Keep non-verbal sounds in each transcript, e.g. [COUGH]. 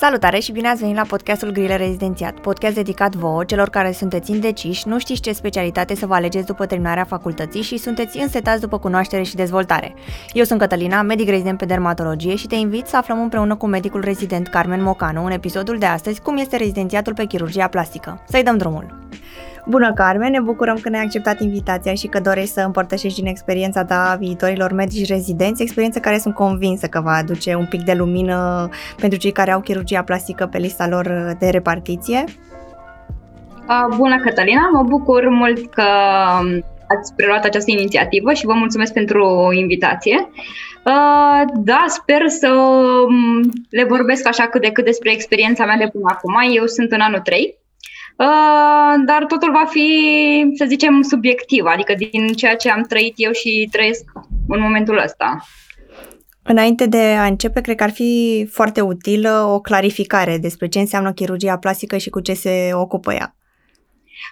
Salutare și bine ați venit la podcastul Grile Rezidențiat, podcast dedicat vouă, celor care sunteți indeciși, nu știți ce specialitate să vă alegeți după terminarea facultății și sunteți însetați după cunoaștere și dezvoltare. Eu sunt Cătălina, medic rezident pe dermatologie și te invit să aflăm împreună cu medicul rezident Carmen Mocanu în episodul de astăzi cum este rezidențiatul pe chirurgia plastică. Să-i dăm drumul! Bună, Carmen! Ne bucurăm că ne-ai acceptat invitația și că dorești să împărtășești din experiența ta viitorilor medici rezidenți, experiență care sunt convinsă că va aduce un pic de lumină pentru cei care au chirurgia plastică pe lista lor de repartiție. Bună, Cătălina! Mă bucur mult că ați preluat această inițiativă și vă mulțumesc pentru invitație. Da, sper să le vorbesc așa cât de cât despre experiența mea de până acum. Eu sunt în anul 3 Uh, dar totul va fi, să zicem, subiectiv, adică din ceea ce am trăit eu și trăiesc în momentul ăsta. Înainte de a începe, cred că ar fi foarte utilă o clarificare despre ce înseamnă chirurgia plastică și cu ce se ocupă ea.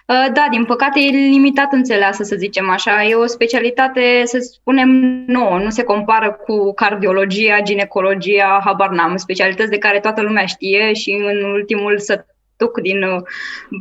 Uh, da, din păcate e limitat înțeleasă, să zicem așa. E o specialitate, să spunem, nouă, nu se compară cu cardiologia, ginecologia, habar n-am, specialități de care toată lumea știe și în ultimul duc din uh,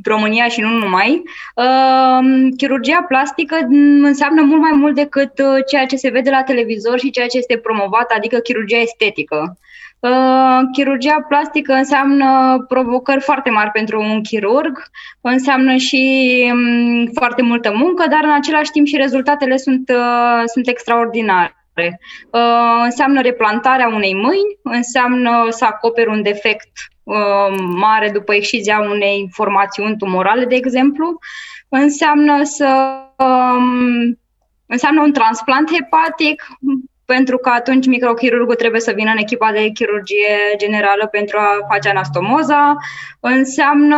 România și nu numai. Uh, chirurgia plastică înseamnă mult mai mult decât uh, ceea ce se vede la televizor și ceea ce este promovat, adică chirurgia estetică. Uh, chirurgia plastică înseamnă provocări foarte mari pentru un chirurg, înseamnă și um, foarte multă muncă, dar în același timp și rezultatele sunt, uh, sunt extraordinare. Uh, înseamnă replantarea unei mâini, înseamnă să acoperi un defect uh, mare după excizia unei formațiuni tumorale, de exemplu, înseamnă să um, înseamnă un transplant hepatic, pentru că atunci microchirurgul trebuie să vină în echipa de chirurgie generală pentru a face anastomoza, înseamnă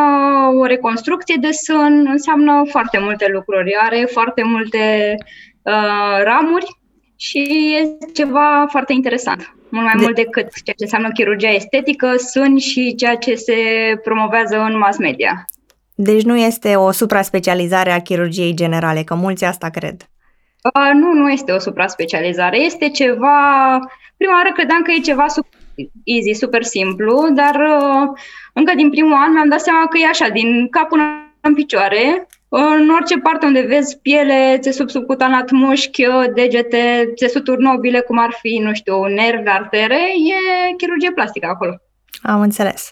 o reconstrucție de sân, înseamnă foarte multe lucruri, are foarte multe uh, ramuri și e ceva foarte interesant. Mult mai de... mult decât ceea ce înseamnă chirurgia estetică, sunt și ceea ce se promovează în mass media. Deci nu este o supra-specializare a chirurgiei generale, că mulți asta cred. Uh, nu, nu este o supra-specializare. Este ceva... Prima oară credeam că e ceva super easy, super simplu, dar uh, încă din primul an mi-am dat seama că e așa, din cap până în picioare, în orice parte unde vezi piele, țesut subcutanat, mușchi, degete, țesuturi nobile, cum ar fi, nu știu, nervi, artere, e chirurgie plastică acolo. Am înțeles.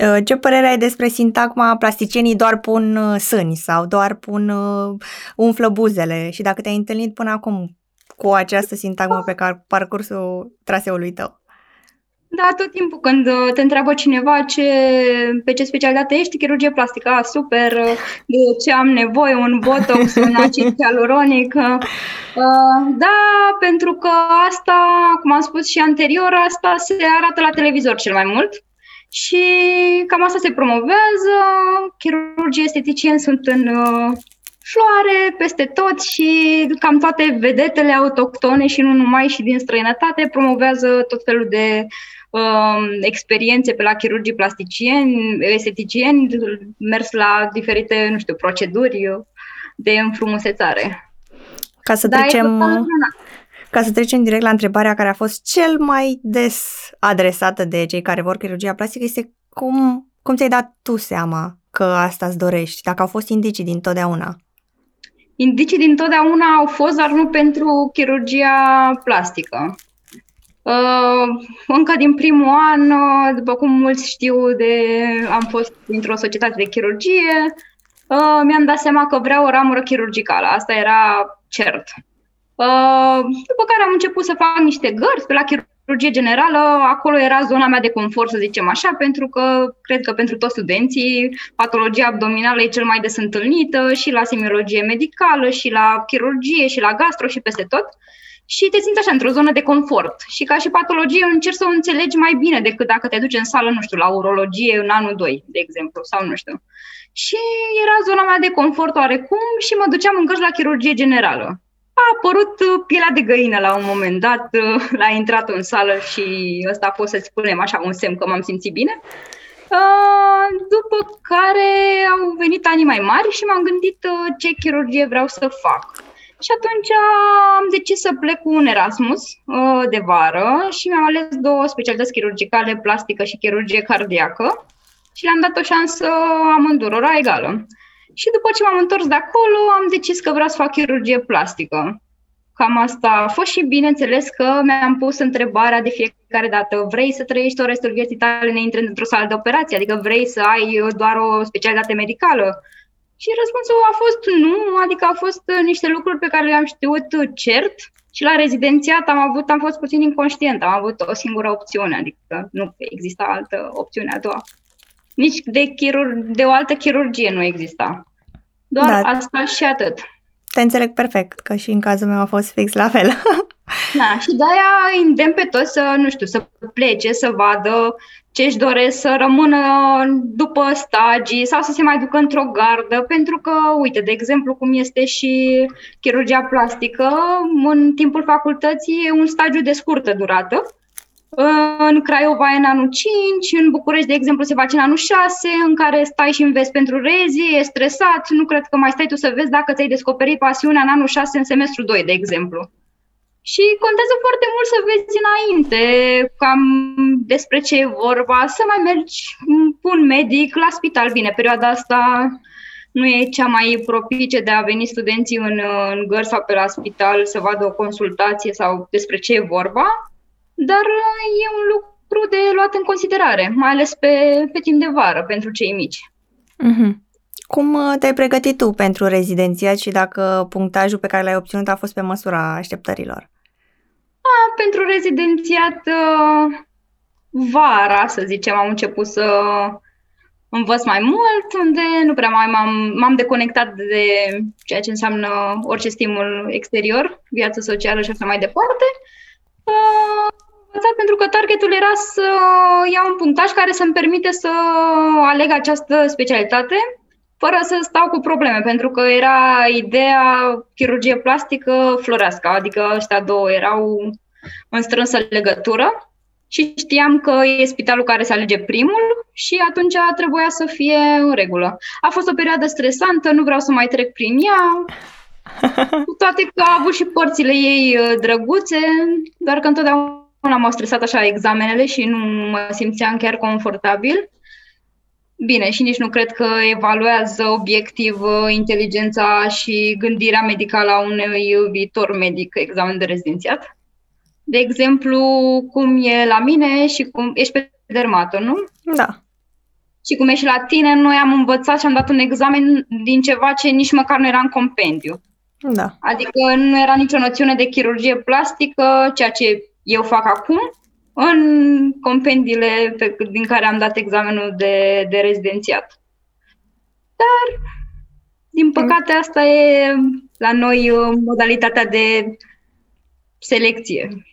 Uh, ce părere ai despre sintagma plasticienii doar pun uh, sâni sau doar pun uh, umflă buzele și dacă te-ai întâlnit până acum cu această sintagmă pe care parcursul traseului tău? Da, tot timpul când uh, te întreabă cineva ce, pe ce specialitate ești, chirurgie plastică, a, super, uh, de ce am nevoie, un botox, un acid hialuronic. Uh, da, pentru că asta, cum am spus și anterior, asta se arată la televizor cel mai mult și cam asta se promovează. Chirurgii esteticieni sunt în floare peste tot și cam toate vedetele autohtone și nu numai și din străinătate promovează tot felul de uh, experiențe pe la chirurgii plasticieni, esteticieni, mers la diferite, nu știu, proceduri de înfrumusețare. Ca să trecem... Ca să trecem direct la întrebarea care a fost cel mai des adresată de cei care vor chirurgia plastică este cum, cum ți-ai dat tu seama că asta îți dorești, dacă au fost indicii din totdeauna? Indicii din totdeauna au fost, dar nu pentru chirurgia plastică. Uh, încă din primul an, uh, după cum mulți știu, de, am fost într-o societate de chirurgie, uh, mi-am dat seama că vreau o ramură chirurgicală. Asta era cert. După care am început să fac niște gărzi pe la chirurgie generală. Acolo era zona mea de confort, să zicem așa, pentru că cred că pentru toți studenții patologia abdominală e cel mai des întâlnită și la semiologie medicală, și la chirurgie, și la gastro, și peste tot. Uh, și te simți așa într-o zonă de confort. Și ca și patologie încerci să o înțelegi mai bine decât dacă te duci în sală, nu știu, la urologie în anul 2, de exemplu, sau nu știu. Și era zona mea de confort oarecum și mă duceam în căști la chirurgie generală. A apărut uh, pielea de găină la un moment dat, uh, la intrat în sală și ăsta a fost, să spunem așa, un semn că m-am simțit bine. Uh, după care au venit anii mai mari și m-am gândit ce chirurgie vreau să fac. Și atunci am decis să plec cu un Erasmus uh, de vară și mi-am ales două specialități chirurgicale, plastică și chirurgie cardiacă și le-am dat o șansă amândurora egală. Și după ce m-am întors de acolo, am decis că vreau să fac chirurgie plastică. Cam asta a fost și bineînțeles că mi-am pus întrebarea de fiecare dată, vrei să trăiești tot restul vieții tale neintrând într-o sală de operație? Adică vrei să ai doar o specialitate medicală? Și răspunsul a fost nu, adică au fost niște lucruri pe care le-am știut cert și la rezidențiat am avut, am fost puțin inconștient, am avut o singură opțiune, adică nu exista altă opțiune a doua. Nici de, chirur- de o altă chirurgie nu exista. Doar da. asta și atât. Te înțeleg perfect, că și în cazul meu a fost fix la fel. [LAUGHS] da, și de-aia îndemn pe toți să, nu știu, să plece, să vadă ce își doresc să rămână după stagii sau să se mai ducă într-o gardă, pentru că, uite, de exemplu, cum este și chirurgia plastică, în timpul facultății e un stagiu de scurtă durată, în Craiova e în anul 5, în București, de exemplu, se face în anul 6, în care stai și înveți pentru rezi, e stresat, nu cred că mai stai tu să vezi dacă ți-ai descoperit pasiunea în anul 6 în semestru 2, de exemplu. Și contează foarte mult să vezi înainte cam despre ce e vorba, să mai mergi cu un medic la spital. Bine, perioada asta nu e cea mai propice de a veni studenții în, în gări sau pe la spital să vadă o consultație sau despre ce e vorba, dar uh, e un lucru de luat în considerare, mai ales pe, pe timp de vară, pentru cei mici. Mm-hmm. Cum uh, te-ai pregătit tu pentru rezidențiat și dacă punctajul pe care l-ai obținut a fost pe măsura așteptărilor? A, pentru rezidențiat, uh, vara, să zicem, am început să învăț mai mult, unde nu prea mai m-am, m-am deconectat de ceea ce înseamnă orice stimul exterior, viață socială și așa mai departe. Uh, învățat pentru că targetul era să iau un punctaj care să-mi permite să aleg această specialitate fără să stau cu probleme, pentru că era ideea chirurgie plastică florească, adică ăștia două erau în strânsă legătură și știam că e spitalul care se alege primul și atunci trebuia să fie în regulă. A fost o perioadă stresantă, nu vreau să mai trec prin ea, [LAUGHS] cu toate că a avut și părțile ei uh, drăguțe, doar că întotdeauna m-au stresat așa examenele și nu mă simțeam chiar confortabil. Bine, și nici nu cred că evaluează obiectiv uh, inteligența și gândirea medicală a unui viitor medic examen de rezidențiat. De exemplu, cum e la mine și cum ești pe dermato, nu? Da. Și cum e și la tine, noi am învățat și am dat un examen din ceva ce nici măcar nu era în compendiu. Da. Adică nu era nicio noțiune de chirurgie plastică, ceea ce eu fac acum, în compendiile pe, din care am dat examenul de, de rezidențiat. Dar, din păcate, asta e la noi uh, modalitatea de selecție.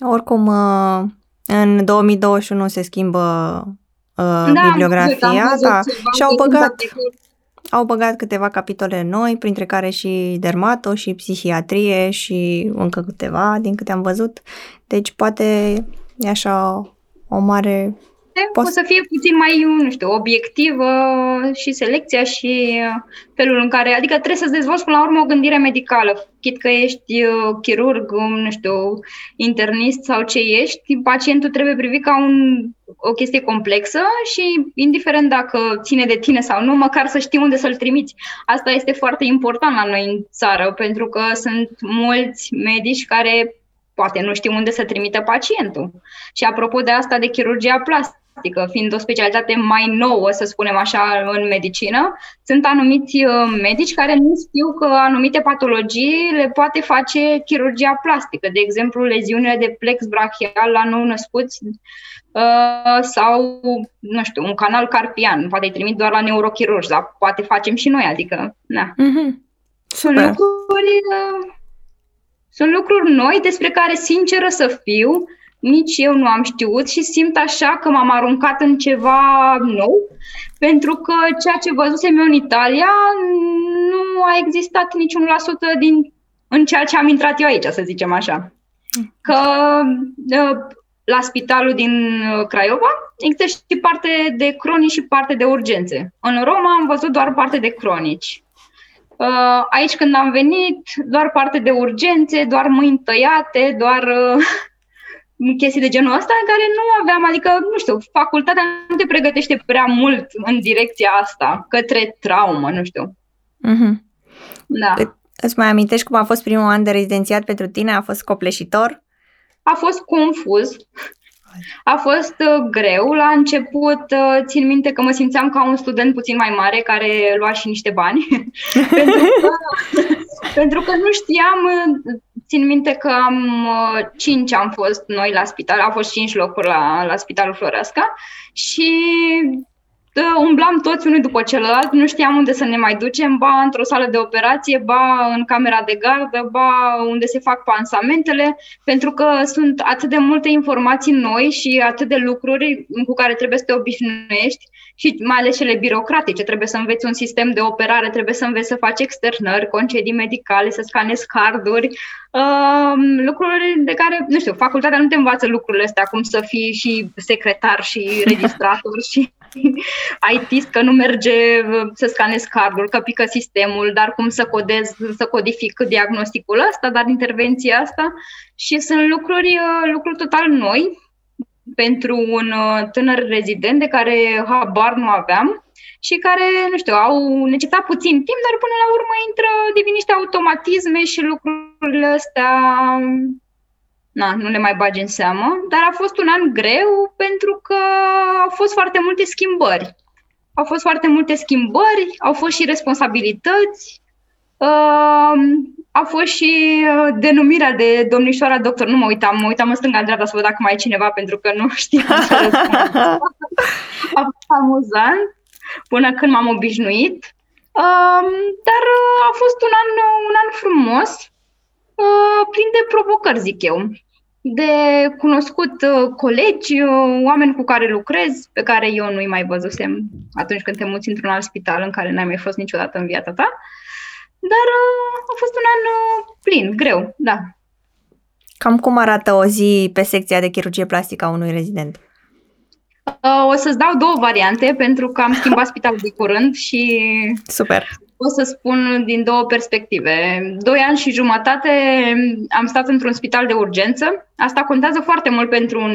Oricum, uh, în 2021 se schimbă uh, da, bibliografia, am da, și-au băgat, au băgat câteva capitole noi, printre care și dermato și psihiatrie și încă câteva, din câte am văzut. Deci poate e așa o mare Poate să fie puțin mai, nu știu, obiectivă și selecția și felul în care, adică trebuie să-ți dezvolți până la urmă o gândire medicală. Chit că ești uh, chirurg, nu știu, internist sau ce ești, pacientul trebuie privit ca un, o chestie complexă și indiferent dacă ține de tine sau nu, măcar să știi unde să-l trimiți. Asta este foarte important la noi în țară, pentru că sunt mulți medici care poate nu știu unde să trimită pacientul. Și apropo de asta de chirurgia plastică, plastică, fiind o specialitate mai nouă, să spunem așa, în medicină, sunt anumiți uh, medici care nu știu că anumite patologii le poate face chirurgia plastică, de exemplu leziunile de plex brachial la nou-născuți uh, sau, nu știu, un canal carpian, poate îi trimit doar la neurochirurgi, dar poate facem și noi, adică, na. Mm-hmm. Sunt lucruri, uh, sunt lucruri noi despre care, sinceră să fiu, nici eu nu am știut și simt așa că m-am aruncat în ceva nou, pentru că ceea ce văzusem eu în Italia nu a existat niciun la sută din, în ceea ce am intrat eu aici, să zicem așa. Că ă, la spitalul din Craiova există și parte de cronici și parte de urgențe. În Roma am văzut doar parte de cronici. Uh, aici când am venit, doar parte de urgențe, doar mâini tăiate, doar uh, [LAUGHS] chestii de genul ăsta în care nu aveam, adică, nu știu, facultatea nu te pregătește prea mult în direcția asta, către traumă, nu știu. Mm-hmm. Da. Îți mai amintești cum a fost primul an de rezidențiat pentru tine? A fost copleșitor? A fost confuz. A fost uh, greu. La început uh, țin minte că mă simțeam ca un student puțin mai mare care lua și niște bani. [LAUGHS] pentru, că, pentru că nu știam, uh, țin minte că am cinci am fost noi la spital, au fost cinci locuri la, la Spitalul Floreasca și umblam toți unul după celălalt, nu știam unde să ne mai ducem, ba într-o sală de operație, ba în camera de gardă, ba unde se fac pansamentele, pentru că sunt atât de multe informații noi și atât de lucruri cu care trebuie să te obișnuiești și mai ales cele birocratice. Trebuie să înveți un sistem de operare, trebuie să înveți să faci externări, concedii medicale, să scanezi carduri, uh, lucruri de care, nu știu, facultatea nu te învață lucrurile astea, cum să fii și secretar și [LAUGHS] registrator și [LAUGHS] IT că nu merge să scanezi cardul, că pică sistemul, dar cum să codez, să codific diagnosticul ăsta, dar intervenția asta. Și sunt lucruri, lucruri total noi pentru un uh, tânăr rezident de care habar nu aveam și care, nu știu, au necesitat puțin timp, dar până la urmă intră, devin niște automatisme și lucrurile astea na, nu le mai bagi în seamă, dar a fost un an greu pentru că au fost foarte multe schimbări. Au fost foarte multe schimbări, au fost și responsabilități, uh, a fost și uh, denumirea de domnișoara doctor. Nu mă uitam, mă uitam în stânga-dreapta să văd dacă mai e cineva, pentru că nu [LAUGHS] știam să răspund. [LAUGHS] a fost amuzant până când m-am obișnuit. Uh, dar a fost un an, un an frumos Uh, plin de provocări, zic eu. De cunoscut uh, colegi, uh, oameni cu care lucrez, pe care eu nu-i mai văzusem atunci când te muți într-un alt spital în care n-ai mai fost niciodată în viața ta. Dar a fost un an plin, greu, da. Cam cum arată o zi pe secția de chirurgie plastică a unui rezident? O să-ți dau două variante, pentru că am schimbat spitalul de curând și Super pot să spun din două perspective. Doi ani și jumătate am stat într-un spital de urgență. Asta contează foarte mult pentru un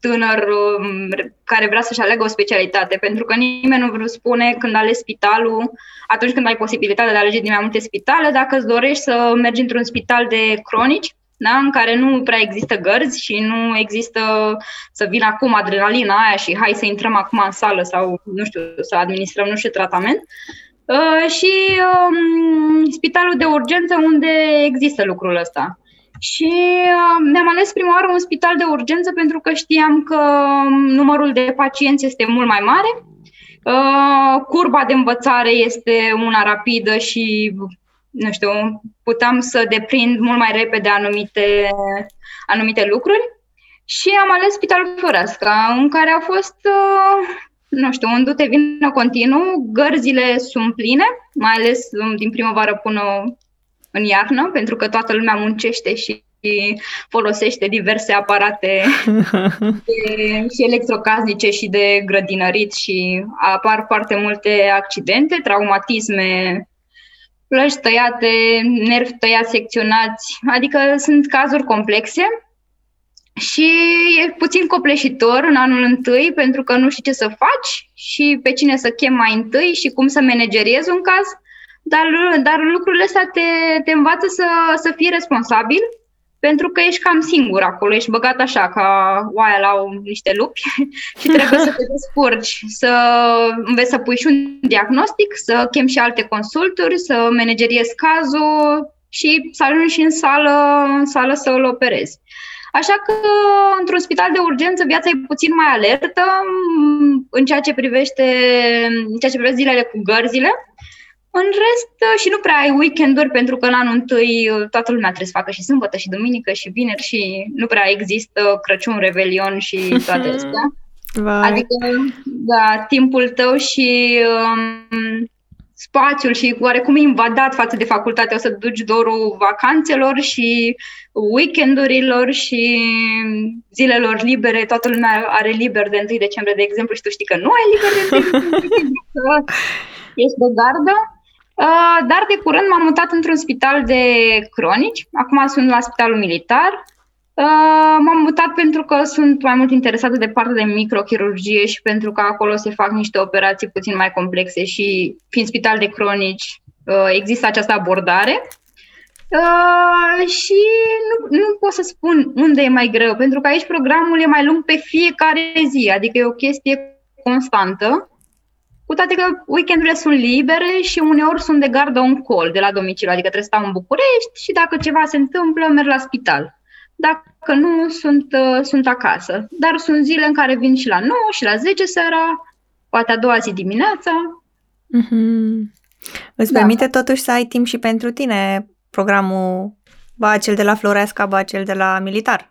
tânăr um, care vrea să-și aleagă o specialitate, pentru că nimeni nu vă spune când alegi spitalul, atunci când ai posibilitatea de a alege din mai multe spitale, dacă îți dorești să mergi într-un spital de cronici, da? în care nu prea există gărzi și nu există să vină acum adrenalina aia și hai să intrăm acum în sală sau, nu știu, să administrăm nu știu tratament. Uh, și um, spitalul de urgență unde există lucrul ăsta. Și uh, ne-am ales prima oară un spital de urgență pentru că știam că um, numărul de pacienți este mult mai mare, uh, curba de învățare este una rapidă și, nu știu, puteam să deprind mult mai repede anumite, anumite lucruri. Și am ales Spitalul Floreasca, în care a fost uh, nu știu, un dute vină continuu, gărzile sunt pline, mai ales um, din primăvară până în iarnă, pentru că toată lumea muncește și folosește diverse aparate [LAUGHS] de, și electrocasnice și de grădinărit și apar foarte multe accidente, traumatisme, plăci tăiate, nervi tăiați, secționați, adică sunt cazuri complexe și e puțin copleșitor în anul întâi pentru că nu știi ce să faci și pe cine să chem mai întâi și cum să manageriezi un caz, dar, dar lucrurile astea te, te învață să, să fii responsabil pentru că ești cam singur acolo, ești băgat așa ca oaia la niște lupi [LAUGHS] și trebuie să te descurci, să înveți să pui și un diagnostic, să chem și alte consulturi, să manageriezi cazul și să ajungi în sală, în sală să îl operezi. Așa că într-un spital de urgență viața e puțin mai alertă mm, în ceea ce privește, în ceea ce privește zilele cu gărzile. În rest, și nu prea ai weekenduri, pentru că în anul întâi toată lumea trebuie să facă și sâmbătă, și duminică, și vineri, și nu prea există Crăciun, Revelion și [LAUGHS] toate astea. Vai. Adică, da, timpul tău și um, spațiul și oarecum invadat față de facultate. O să duci dorul vacanțelor și weekendurilor și zilelor libere. Toată lumea are liber de 1 decembrie, de exemplu, și tu știi că nu ai liber de 1 decembrie, [LAUGHS] că ești de gardă. Uh, dar de curând m-am mutat într-un spital de cronici. Acum sunt la spitalul militar. Uh, m-am mutat pentru că sunt mai mult interesată de partea de microchirurgie și pentru că acolo se fac niște operații puțin mai complexe și fiind spital de cronici uh, există această abordare. Uh, și nu, nu pot să spun unde e mai greu, pentru că aici programul e mai lung pe fiecare zi, adică e o chestie constantă, cu toate că weekendurile sunt libere și uneori sunt de gardă un col de la domiciliu, adică trebuie să stau în București și dacă ceva se întâmplă, merg la spital. Dacă nu, sunt, uh, sunt acasă. Dar sunt zile în care vin și la 9 și la 10 seara, poate a doua zi dimineața. Mm-hmm. Îți da. permite totuși să ai timp și pentru tine programul, ba cel de la Floreasca, ba cel de la militar.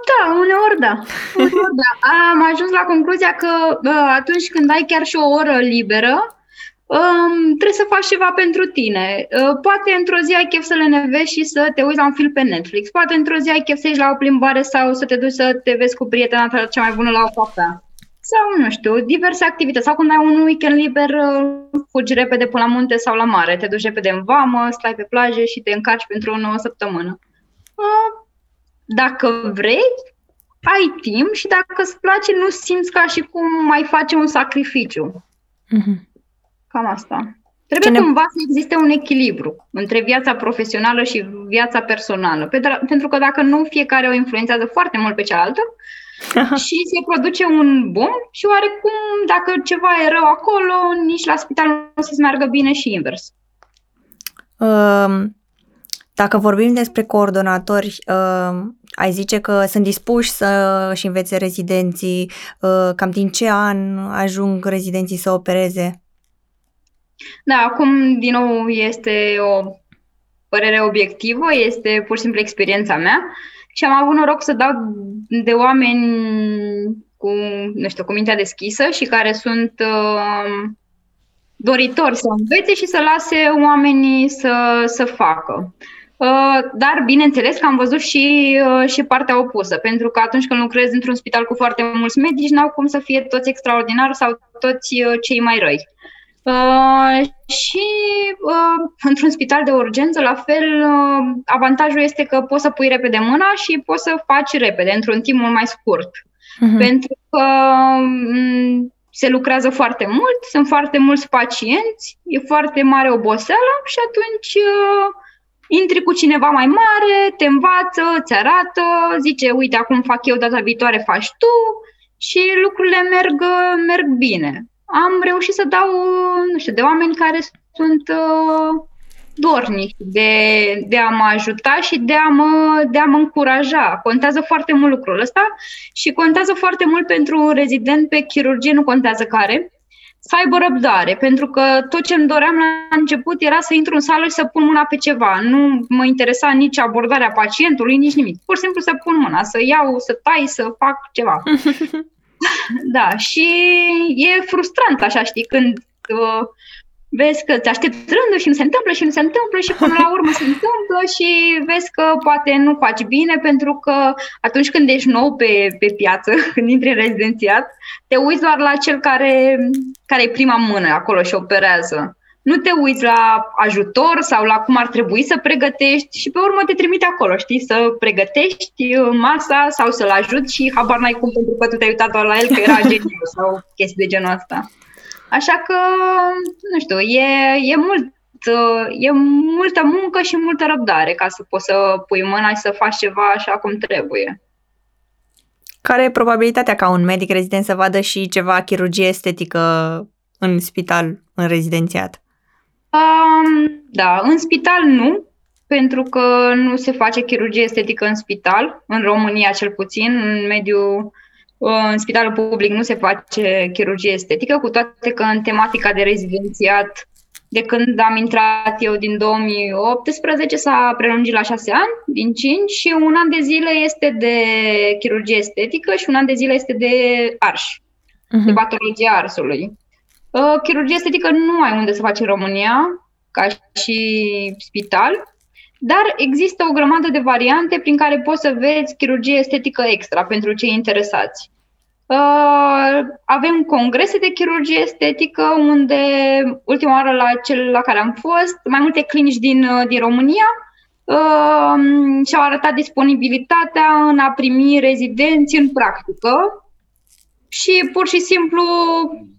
Uh, da, uneori da. Uneori da. Am ajuns la concluzia că uh, atunci când ai chiar și o oră liberă, um, trebuie să faci ceva pentru tine. Uh, poate într-o zi ai chef să lenevești și să te uiți la un film pe Netflix. Poate într-o zi ai chef să ieși la o plimbare sau să te duci să te vezi cu prietena ta cea mai bună la o cafea. Sau, nu știu, diverse activități. Sau când ai un weekend liber, uh, fugi repede până la munte sau la mare. Te duci repede în vamă, stai pe plajă și te încarci pentru o nouă săptămână. Uh, dacă vrei, ai timp și dacă îți place, nu simți ca și cum mai face un sacrificiu. Mm-hmm. Cam asta. Trebuie Cine... cumva să existe un echilibru între viața profesională și viața personală. Pentru că dacă nu, fiecare o influențează foarte mult pe cealaltă și se produce un bun și oarecum, dacă ceva e rău acolo, nici la spital nu o să-ți meargă bine și invers. Um, dacă vorbim despre coordonatori, uh, ai zice că sunt dispuși să-și învețe rezidenții, uh, cam din ce an ajung rezidenții să opereze? Da, acum, din nou, este o părere obiectivă, este pur și simplu experiența mea și am avut noroc să dau de oameni cu, nu știu, cu mintea deschisă și care sunt uh, doritori să învețe și să lase oamenii să, să facă. Uh, dar, bineînțeles, că am văzut și, uh, și partea opusă, pentru că atunci când lucrezi într-un spital cu foarte mulți medici, n-au cum să fie toți extraordinari sau toți uh, cei mai răi. Uh, și uh, într-un spital de urgență, la fel, uh, avantajul este că poți să pui repede mâna și poți să faci repede, într-un timp mult mai scurt. Uh-huh. Pentru că um, se lucrează foarte mult, sunt foarte mulți pacienți, e foarte mare oboseală și atunci uh, intri cu cineva mai mare, te învață, îți arată, zice, uite, acum fac eu, data viitoare faci tu și lucrurile merg, merg bine. Am reușit să dau, nu știu, de oameni care sunt uh, dornici de, de a mă ajuta și de a mă, de a mă încuraja. Contează foarte mult lucrul ăsta și contează foarte mult pentru un rezident pe chirurgie, nu contează care, să aibă răbdare, pentru că tot ce îmi doream la început era să intru în sală și să pun mâna pe ceva. Nu mă interesa nici abordarea pacientului, nici nimic. Pur și simplu să pun mâna, să iau, să tai, să fac ceva. [LAUGHS] da, și e frustrant, așa, știi, când uh, vezi că ți aștepți rândul și nu se întâmplă și nu se întâmplă și până la urmă se întâmplă și vezi că poate nu faci bine pentru că atunci când ești nou pe, pe piață, [LAUGHS] când intri în rezidențiat, te uiți doar la cel care, care e prima mână acolo și operează. Nu te uiți la ajutor sau la cum ar trebui să pregătești și pe urmă te trimite acolo, știi, să pregătești masa sau să-l ajuți și habar n-ai cum pentru că tu te-ai uitat doar la el că era [LAUGHS] geniu sau chestii de genul ăsta. Așa că, nu știu, e, e mult e multă muncă și multă răbdare ca să poți să pui mâna și să faci ceva așa cum trebuie. Care e probabilitatea ca un medic rezident să vadă și ceva chirurgie estetică în spital, în rezidențiat? Um, da, în spital nu, pentru că nu se face chirurgie estetică în spital, în România cel puțin, în mediul în spitalul public nu se face chirurgie estetică, cu toate că în tematica de rezidențiat, de când am intrat eu din 2018, s-a prelungit la șase ani, din cinci, și un an de zile este de chirurgie estetică și un an de zile este de arș, uh-huh. de patologie arsului. Uh, chirurgie estetică nu ai unde să faci în România, ca și spital, dar există o grămadă de variante prin care poți să vezi chirurgie estetică extra pentru cei interesați. Uh, avem congrese de chirurgie estetică, unde ultima oară la cel la care am fost, mai multe clinici din, uh, din România uh, și-au arătat disponibilitatea în a primi rezidenți în practică și pur și simplu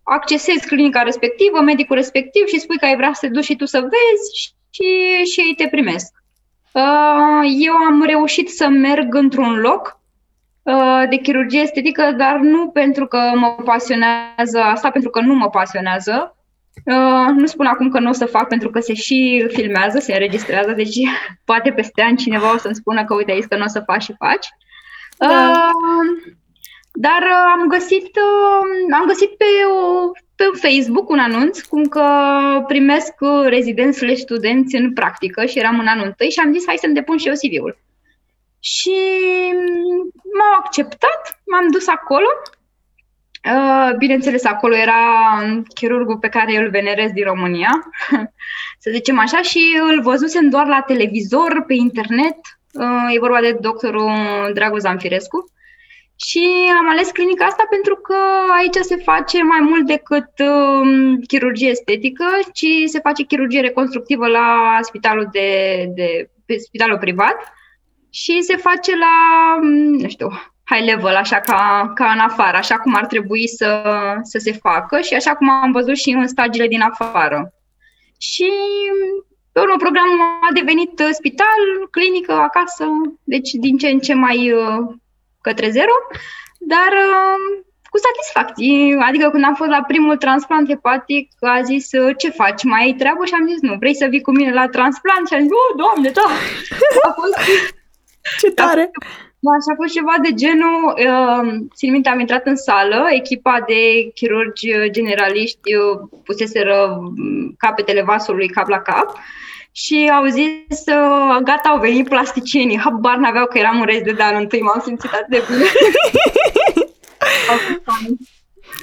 accesezi clinica respectivă, medicul respectiv și spui că ai vrea să te duci și tu să vezi și, și ei te primesc. Uh, eu am reușit să merg într-un loc uh, de chirurgie estetică, dar nu pentru că mă pasionează asta, pentru că nu mă pasionează. Uh, nu spun acum că nu o să fac pentru că se și filmează, se înregistrează, deci [LAUGHS] poate peste ani cineva o să-mi spună că uite aici că nu o să faci și faci. Da. Dar am găsit, am găsit pe, pe Facebook un anunț cum că primesc rezidenți studenți în practică și eram în anul întâi și am zis hai să-mi depun și eu CV-ul. Și m-au acceptat, m-am dus acolo. Uh, bineînțeles, acolo era chirurgul pe care eu îl venerez din România, [LAUGHS] să zicem așa, și îl văzusem doar la televizor, pe internet. Uh, e vorba de doctorul Dragoș Zamfirescu. Și am ales clinica asta pentru că aici se face mai mult decât um, chirurgie estetică, ci se face chirurgie reconstructivă la spitalul de, de pe spitalul privat și se face la, um, nu știu, high level, așa ca, ca în afară, așa cum ar trebui să, să se facă și așa cum am văzut și în stagiile din afară. Și pe urmă programul a devenit spital, clinică, acasă, deci din ce în ce mai uh, către zero, dar uh, cu satisfacție. Adică când am fost la primul transplant hepatic, a zis, uh, ce faci, mai ai treabă? Și am zis, nu, vrei să vii cu mine la transplant? Și am zis, oh, doamne, da! [LAUGHS] A fost... ce tare! Da, și a fost ceva de genul, uh, țin minte, am intrat în sală, echipa de chirurgi generaliști uh, puseseră mm, capetele vasului cap la cap și au zis, uh, gata, au venit plasticienii, habar n-aveau că eram un rezidentan întâi, m-am simțit atât de bine. [LAUGHS]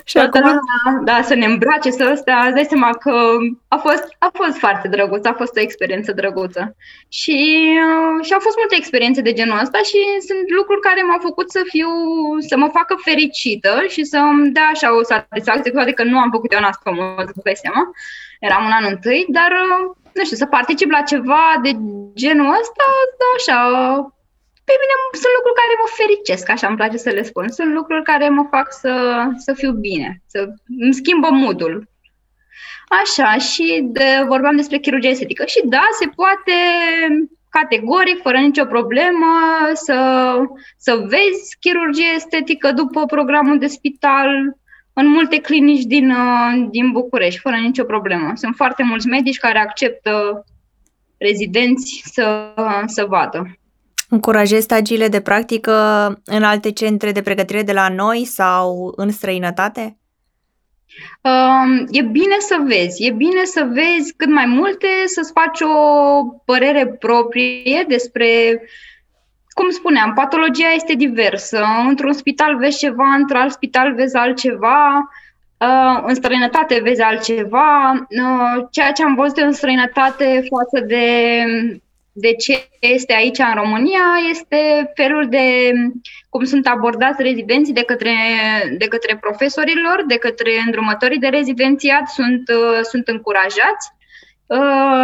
și Toată acum... lumea, da, să ne îmbrace, să ăstea, îți dai seama că a fost, a fost foarte drăguț, a fost o experiență drăguță. Și, uh, și au fost multe experiențe de genul ăsta și sunt lucruri care m-au făcut să fiu, să mă facă fericită și să-mi dea așa o satisfacție, cu toate că nu am făcut eu nască mult, cu seama, eram un an întâi, dar uh, nu știu, să particip la ceva de genul ăsta, da, așa, pe mine sunt lucruri care mă fericesc, așa îmi place să le spun. Sunt lucruri care mă fac să, să fiu bine, să îmi schimbă modul. Așa, și de, vorbeam despre chirurgie estetică. Și da, se poate categoric, fără nicio problemă, să, să vezi chirurgie estetică după programul de spital, în multe clinici din, uh, din București, fără nicio problemă. Sunt foarte mulți medici care acceptă rezidenți să, să vadă. Încurajezi stagiile de practică în alte centre de pregătire de la noi sau în străinătate? Um, e bine să vezi, e bine să vezi cât mai multe, să-ți faci o părere proprie despre cum spuneam, patologia este diversă. Într-un spital vezi ceva, într-alt spital vezi altceva, uh, în străinătate vezi altceva. Uh, ceea ce am văzut în străinătate față de, de ce este aici în România este felul de cum sunt abordați rezidenții de către, de către profesorilor, de către îndrumătorii de rezidențiat, sunt, uh, sunt încurajați Uh,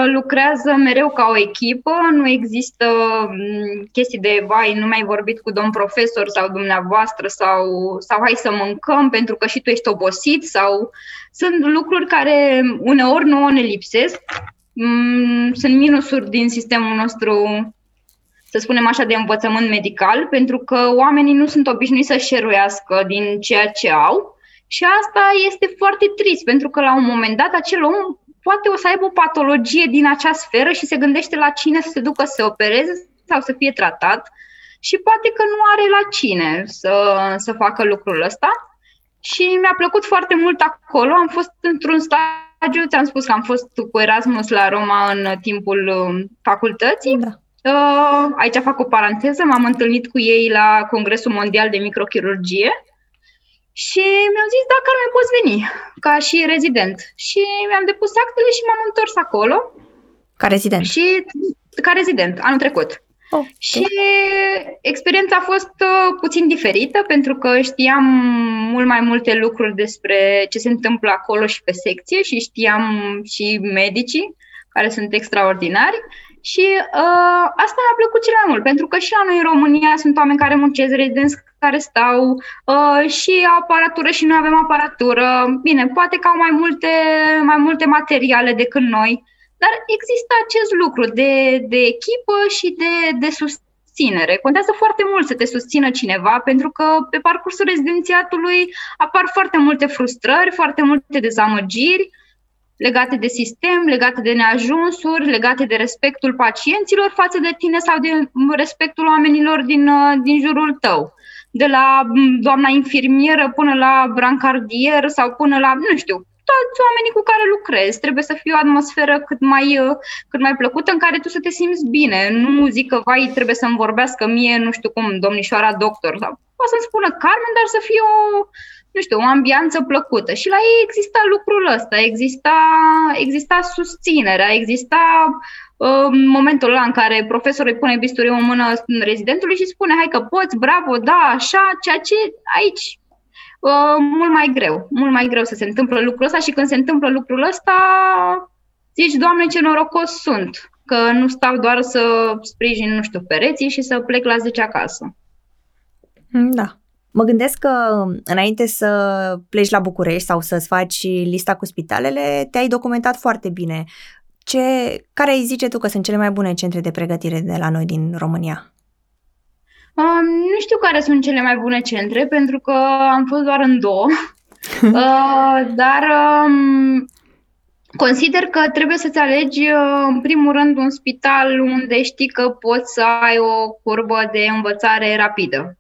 lucrează mereu ca o echipă, nu există mm, chestii de vai, nu mai ai vorbit cu domn profesor sau dumneavoastră sau, sau hai să mâncăm pentru că și tu ești obosit sau sunt lucruri care uneori nu ne lipsesc. Mm, sunt minusuri din sistemul nostru, să spunem așa, de învățământ medical, pentru că oamenii nu sunt obișnuiți să șeruiască din ceea ce au și asta este foarte trist, pentru că la un moment dat acel om poate o să aibă o patologie din acea sferă și se gândește la cine să se ducă să se opereze sau să fie tratat și poate că nu are la cine să, să facă lucrul ăsta. Și mi-a plăcut foarte mult acolo. Am fost într-un stagiu, ți-am spus că am fost cu Erasmus la Roma în timpul um, facultății. Da. Uh, aici fac o paranteză, m-am întâlnit cu ei la Congresul Mondial de Microchirurgie și mi-au zis dacă ar mai poți veni ca și rezident. Și mi-am depus actele și m-am întors acolo. Ca rezident? Și ca rezident, anul trecut. Oh, și experiența a fost uh, puțin diferită pentru că știam mult mai multe lucruri despre ce se întâmplă acolo și pe secție și știam și medicii care sunt extraordinari și uh, asta mi-a plăcut cel mai mult, pentru că și la noi în România sunt oameni care muncesc, rezidenți care stau uh, și aparatură și noi avem aparatură. Bine, poate că au mai multe, mai multe materiale decât noi, dar există acest lucru de, de echipă și de, de susținere. Contează foarte mult să te susțină cineva, pentru că pe parcursul rezidențiatului apar foarte multe frustrări, foarte multe dezamăgiri, legate de sistem, legate de neajunsuri, legate de respectul pacienților față de tine sau de respectul oamenilor din, uh, din jurul tău. De la mm, doamna infirmieră până la brancardier sau până la, nu știu, toți oamenii cu care lucrezi. Trebuie să fie o atmosferă cât mai, uh, cât mai plăcută în care tu să te simți bine. Nu zic că, vai, trebuie să-mi vorbească mie, nu știu cum, domnișoara doctor. Sau poate să-mi spună Carmen, dar să fie o, nu știu, o ambianță plăcută. Și la ei exista lucrul ăsta, exista, exista susținerea, exista uh, momentul ăla în care profesorul îi pune bisturiu în mână rezidentului și spune hai că poți, bravo, da, așa, ceea ce aici uh, mult mai greu, mult mai greu să se întâmple lucrul ăsta și când se întâmplă lucrul ăsta zici, Doamne, ce norocos sunt, că nu stau doar să sprijin, nu știu, pereții și să plec la 10 acasă. Da. Mă gândesc că înainte să pleci la București sau să-ți faci lista cu spitalele, te-ai documentat foarte bine. Ce, care îi zice tu că sunt cele mai bune centre de pregătire de la noi din România? Um, nu știu care sunt cele mai bune centre, pentru că am fost doar în două. [LAUGHS] uh, dar um, consider că trebuie să-ți alegi, uh, în primul rând, un spital unde știi că poți să ai o curbă de învățare rapidă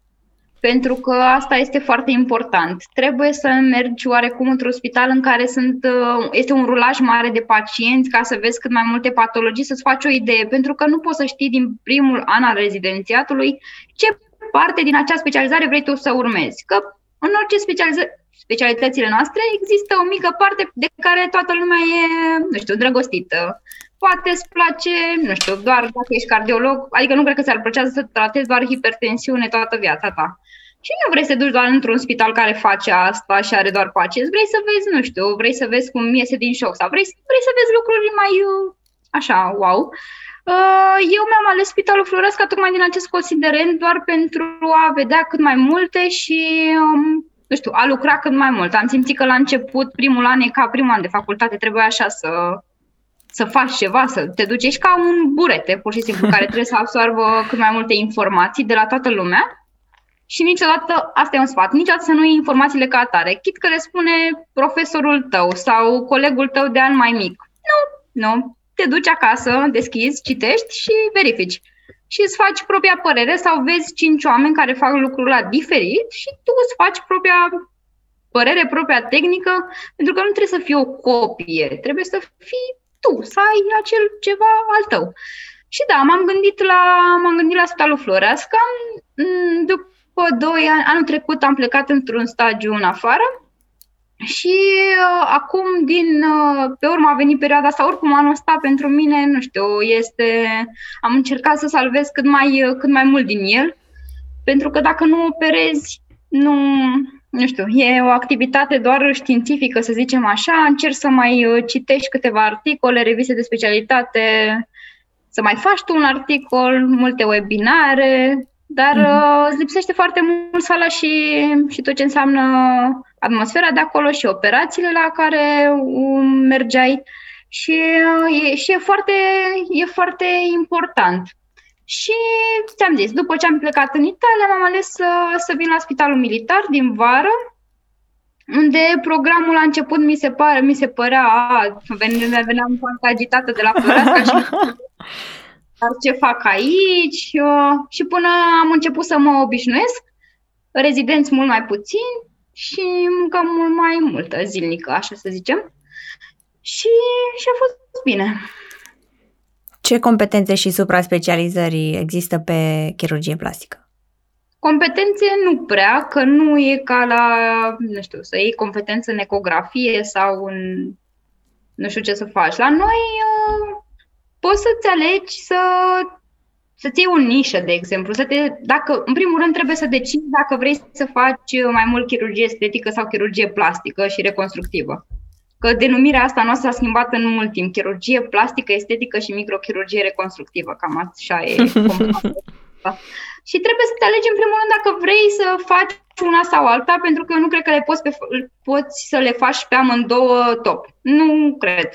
pentru că asta este foarte important. Trebuie să mergi oarecum într-un spital în care sunt, uh, este un rulaj mare de pacienți ca să vezi cât mai multe patologii, să-ți faci o idee, pentru că nu poți să știi din primul an al rezidențiatului ce parte din acea specializare vrei tu să urmezi. Că în orice specializare, specialitățile noastre există o mică parte de care toată lumea e, nu știu, drăgostită. Poate îți place, nu știu, doar dacă ești cardiolog, adică nu cred că ți-ar plăcea să tratezi doar hipertensiune toată viața ta. Și nu vrei să te duci doar într-un spital care face asta și are doar pacienți, vrei să vezi, nu știu, vrei să vezi cum iese din șoc sau vrei, vrei să vezi lucruri mai uh, așa, wow. Uh, eu mi-am ales Spitalul Floresca tocmai din acest considerent doar pentru a vedea cât mai multe și um, nu știu, a lucra cât mai mult. Am simțit că la început, primul an e ca primul an de facultate, trebuie așa să, să faci ceva, să te duci, ești ca un burete, pur și simplu, care trebuie să absorbă cât mai multe informații de la toată lumea și niciodată, asta e un sfat, niciodată să nu iei informațiile ca atare, chit că le spune profesorul tău sau colegul tău de an mai mic. Nu, nu, te duci acasă, deschizi, citești și verifici. Și îți faci propria părere sau vezi cinci oameni care fac lucrul la diferit și tu îți faci propria părere, propria tehnică, pentru că nu trebuie să fie o copie, trebuie să fii tu, să ai acel ceva al tău. Și da, m-am gândit la, m-am gândit la Spitalul Floreasca. Mm, după după doi ani, anul trecut am plecat într-un stagiu în afară și uh, acum, din uh, pe urmă, a venit perioada asta, oricum anul ăsta pentru mine, nu știu, este, am încercat să salvez cât mai, uh, cât mai mult din el, pentru că dacă nu operezi, nu, nu știu, e o activitate doar științifică, să zicem așa, încerci să mai uh, citești câteva articole, reviste de specialitate, să mai faci tu un articol, multe webinare, dar mm-hmm. îți lipsește foarte mult sala și, și tot ce înseamnă atmosfera de acolo și operațiile la care um, mergeai și uh, e, și e, foarte, e foarte important. Și ți-am zis, după ce am plecat în Italia, m-am ales să, să vin la spitalul militar din vară, unde programul a început, mi se pare, mi se părea, a, veneam foarte agitată de la Floreasca și [LAUGHS] dar ce fac aici și până am început să mă obișnuiesc, rezidenți mult mai puțin și muncă mult mai multă zilnică, așa să zicem. Și, și a fost bine. Ce competențe și supra-specializări există pe chirurgie plastică? Competențe nu prea, că nu e ca la, nu știu, să iei competență în ecografie sau în nu știu ce să faci. La noi poți să-ți alegi să, să-ți iei o nișă, de exemplu. Să te, dacă, în primul rând, trebuie să decizi dacă vrei să faci mai mult chirurgie estetică sau chirurgie plastică și reconstructivă. Că denumirea asta noastră a schimbat în mult timp. Chirurgie plastică, estetică și microchirurgie reconstructivă. Cam așa e. [LAUGHS] și trebuie să te alegi în primul rând dacă vrei să faci una sau alta, pentru că eu nu cred că le poți, pe, poți să le faci pe amândouă top. Nu cred.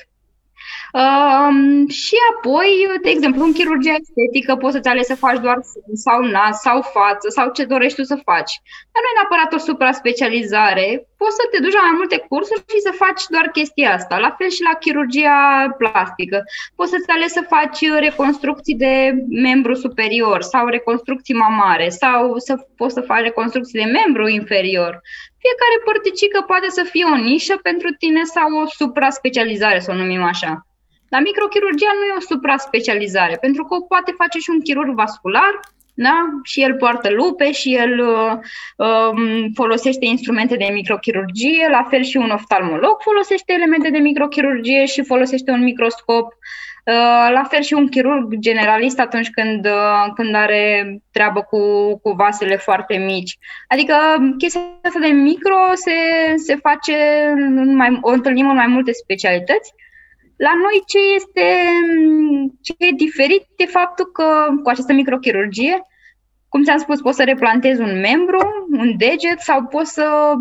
Um, și apoi, de exemplu, în chirurgia estetică poți să-ți alegi să faci doar sau nas, sau față, sau ce dorești tu să faci. Dar nu e neapărat o supra-specializare. Poți să te duci la mai multe cursuri și să faci doar chestia asta. La fel și la chirurgia plastică. Poți să-ți alegi să faci reconstrucții de membru superior sau reconstrucții mamare sau să poți să faci reconstrucții de membru inferior. Fiecare părticică poate să fie o nișă pentru tine sau o supra-specializare, să o numim așa. Dar microchirurgia nu e o supra-specializare, pentru că o poate face și un chirurg vascular, da? și el poartă lupe și el uh, um, folosește instrumente de microchirurgie, la fel și un oftalmolog folosește elemente de microchirurgie și folosește un microscop. Uh, la fel și un chirurg generalist atunci când, uh, când are treabă cu, cu vasele foarte mici. Adică chestia asta de micro se, se face, în mai, o întâlnim în mai multe specialități la noi ce este ce e diferit de faptul că cu această microchirurgie, cum ți-am spus, poți să replantezi un membru, un deget sau poți să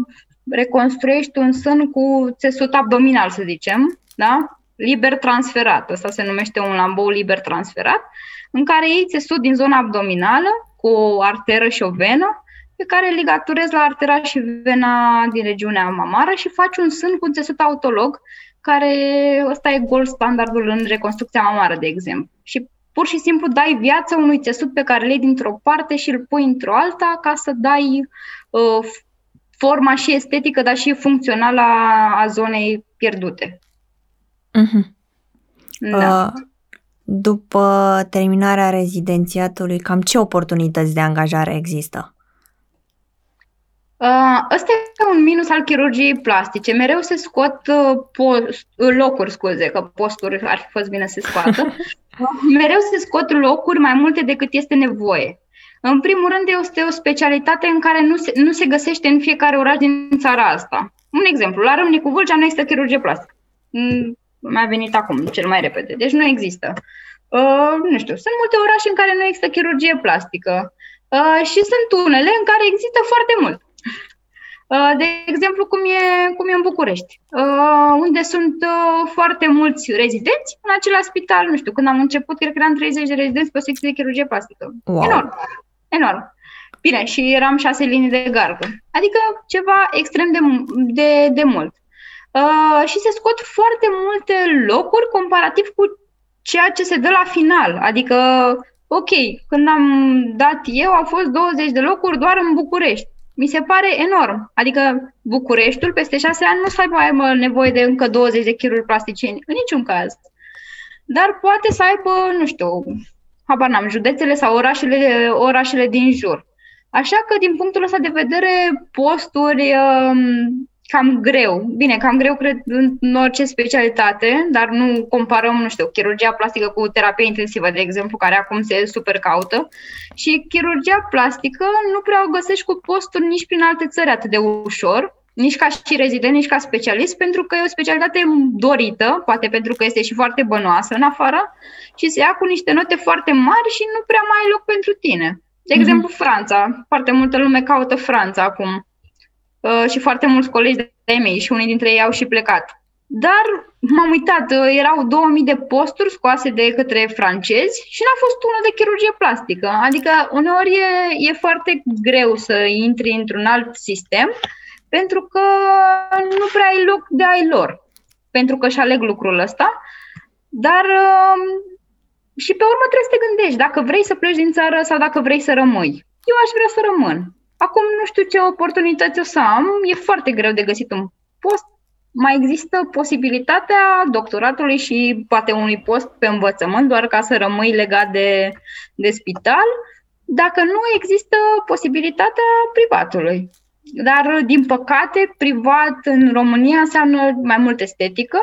reconstruiești un sân cu țesut abdominal, să zicem, da? liber transferat. Asta se numește un lambou liber transferat, în care iei țesut din zona abdominală cu o arteră și o venă, pe care ligaturezi la artera și vena din regiunea mamară și faci un sân cu țesut autolog care ăsta e gold standardul în reconstrucția mamară, de exemplu. Și pur și simplu dai viață unui țesut pe care le iei dintr-o parte și îl pui într-o alta ca să dai uh, forma și estetică, dar și funcțională a, a zonei pierdute. Uh-huh. Da. Uh, după terminarea rezidențiatului, cam ce oportunități de angajare există? Uh, ăsta e un minus al chirurgiei plastice. Mereu se scot uh, post, uh, locuri, scuze, că posturi ar fi fost bine să se scoată. [LAUGHS] Mereu se scot locuri mai multe decât este nevoie. În primul rând, este o specialitate în care nu se, nu se găsește în fiecare oraș din țara asta. Un exemplu, la Râmnicu Vâlcea nu există chirurgie plastică. Mm, mi-a venit acum, cel mai repede. Deci nu există. Uh, nu știu, sunt multe orașe în care nu există chirurgie plastică. Uh, și sunt unele în care există foarte mult. [LAUGHS] Uh, de exemplu, cum e, cum e în București, uh, unde sunt uh, foarte mulți rezidenți în același spital. Nu știu, când am început, cred că eram 30 de rezidenți pe o secție de chirurgie plastică. Wow. Enorm. Enorm. Bine, și eram șase linii de gardă. Adică ceva extrem de, de, de mult. Uh, și se scot foarte multe locuri comparativ cu ceea ce se dă la final. Adică, ok, când am dat eu, au fost 20 de locuri doar în București mi se pare enorm. Adică Bucureștiul peste șase ani nu să aibă, aibă nevoie de încă 20 de chiruri plasticieni, în niciun caz. Dar poate să aibă, nu știu, habar n-am, județele sau orașele, orașele din jur. Așa că, din punctul ăsta de vedere, posturi um, cam greu. Bine, cam greu, cred, în orice specialitate, dar nu comparăm, nu știu, chirurgia plastică cu terapie intensivă, de exemplu, care acum se super caută. Și chirurgia plastică nu prea o găsești cu posturi nici prin alte țări atât de ușor, nici ca și rezident, nici ca specialist, pentru că e o specialitate dorită, poate pentru că este și foarte bănoasă în afară, și se ia cu niște note foarte mari și nu prea mai ai loc pentru tine. De mhm. exemplu, Franța. Foarte multă lume caută Franța acum Uh, și foarte mulți colegi de mei și unii dintre ei au și plecat. Dar m-am uitat, uh, erau 2000 de posturi scoase de către francezi și n-a fost unul de chirurgie plastică. Adică uneori e, e foarte greu să intri într-un alt sistem pentru că nu prea ai loc de ai lor. Pentru că își aleg lucrul ăsta. Dar um, și pe urmă trebuie să te gândești dacă vrei să pleci din țară sau dacă vrei să rămâi. Eu aș vrea să rămân. Acum nu știu ce oportunități o să am, e foarte greu de găsit un post. Mai există posibilitatea doctoratului și poate unui post pe învățământ, doar ca să rămâi legat de, de spital, dacă nu există posibilitatea privatului. Dar, din păcate, privat în România înseamnă mai mult estetică,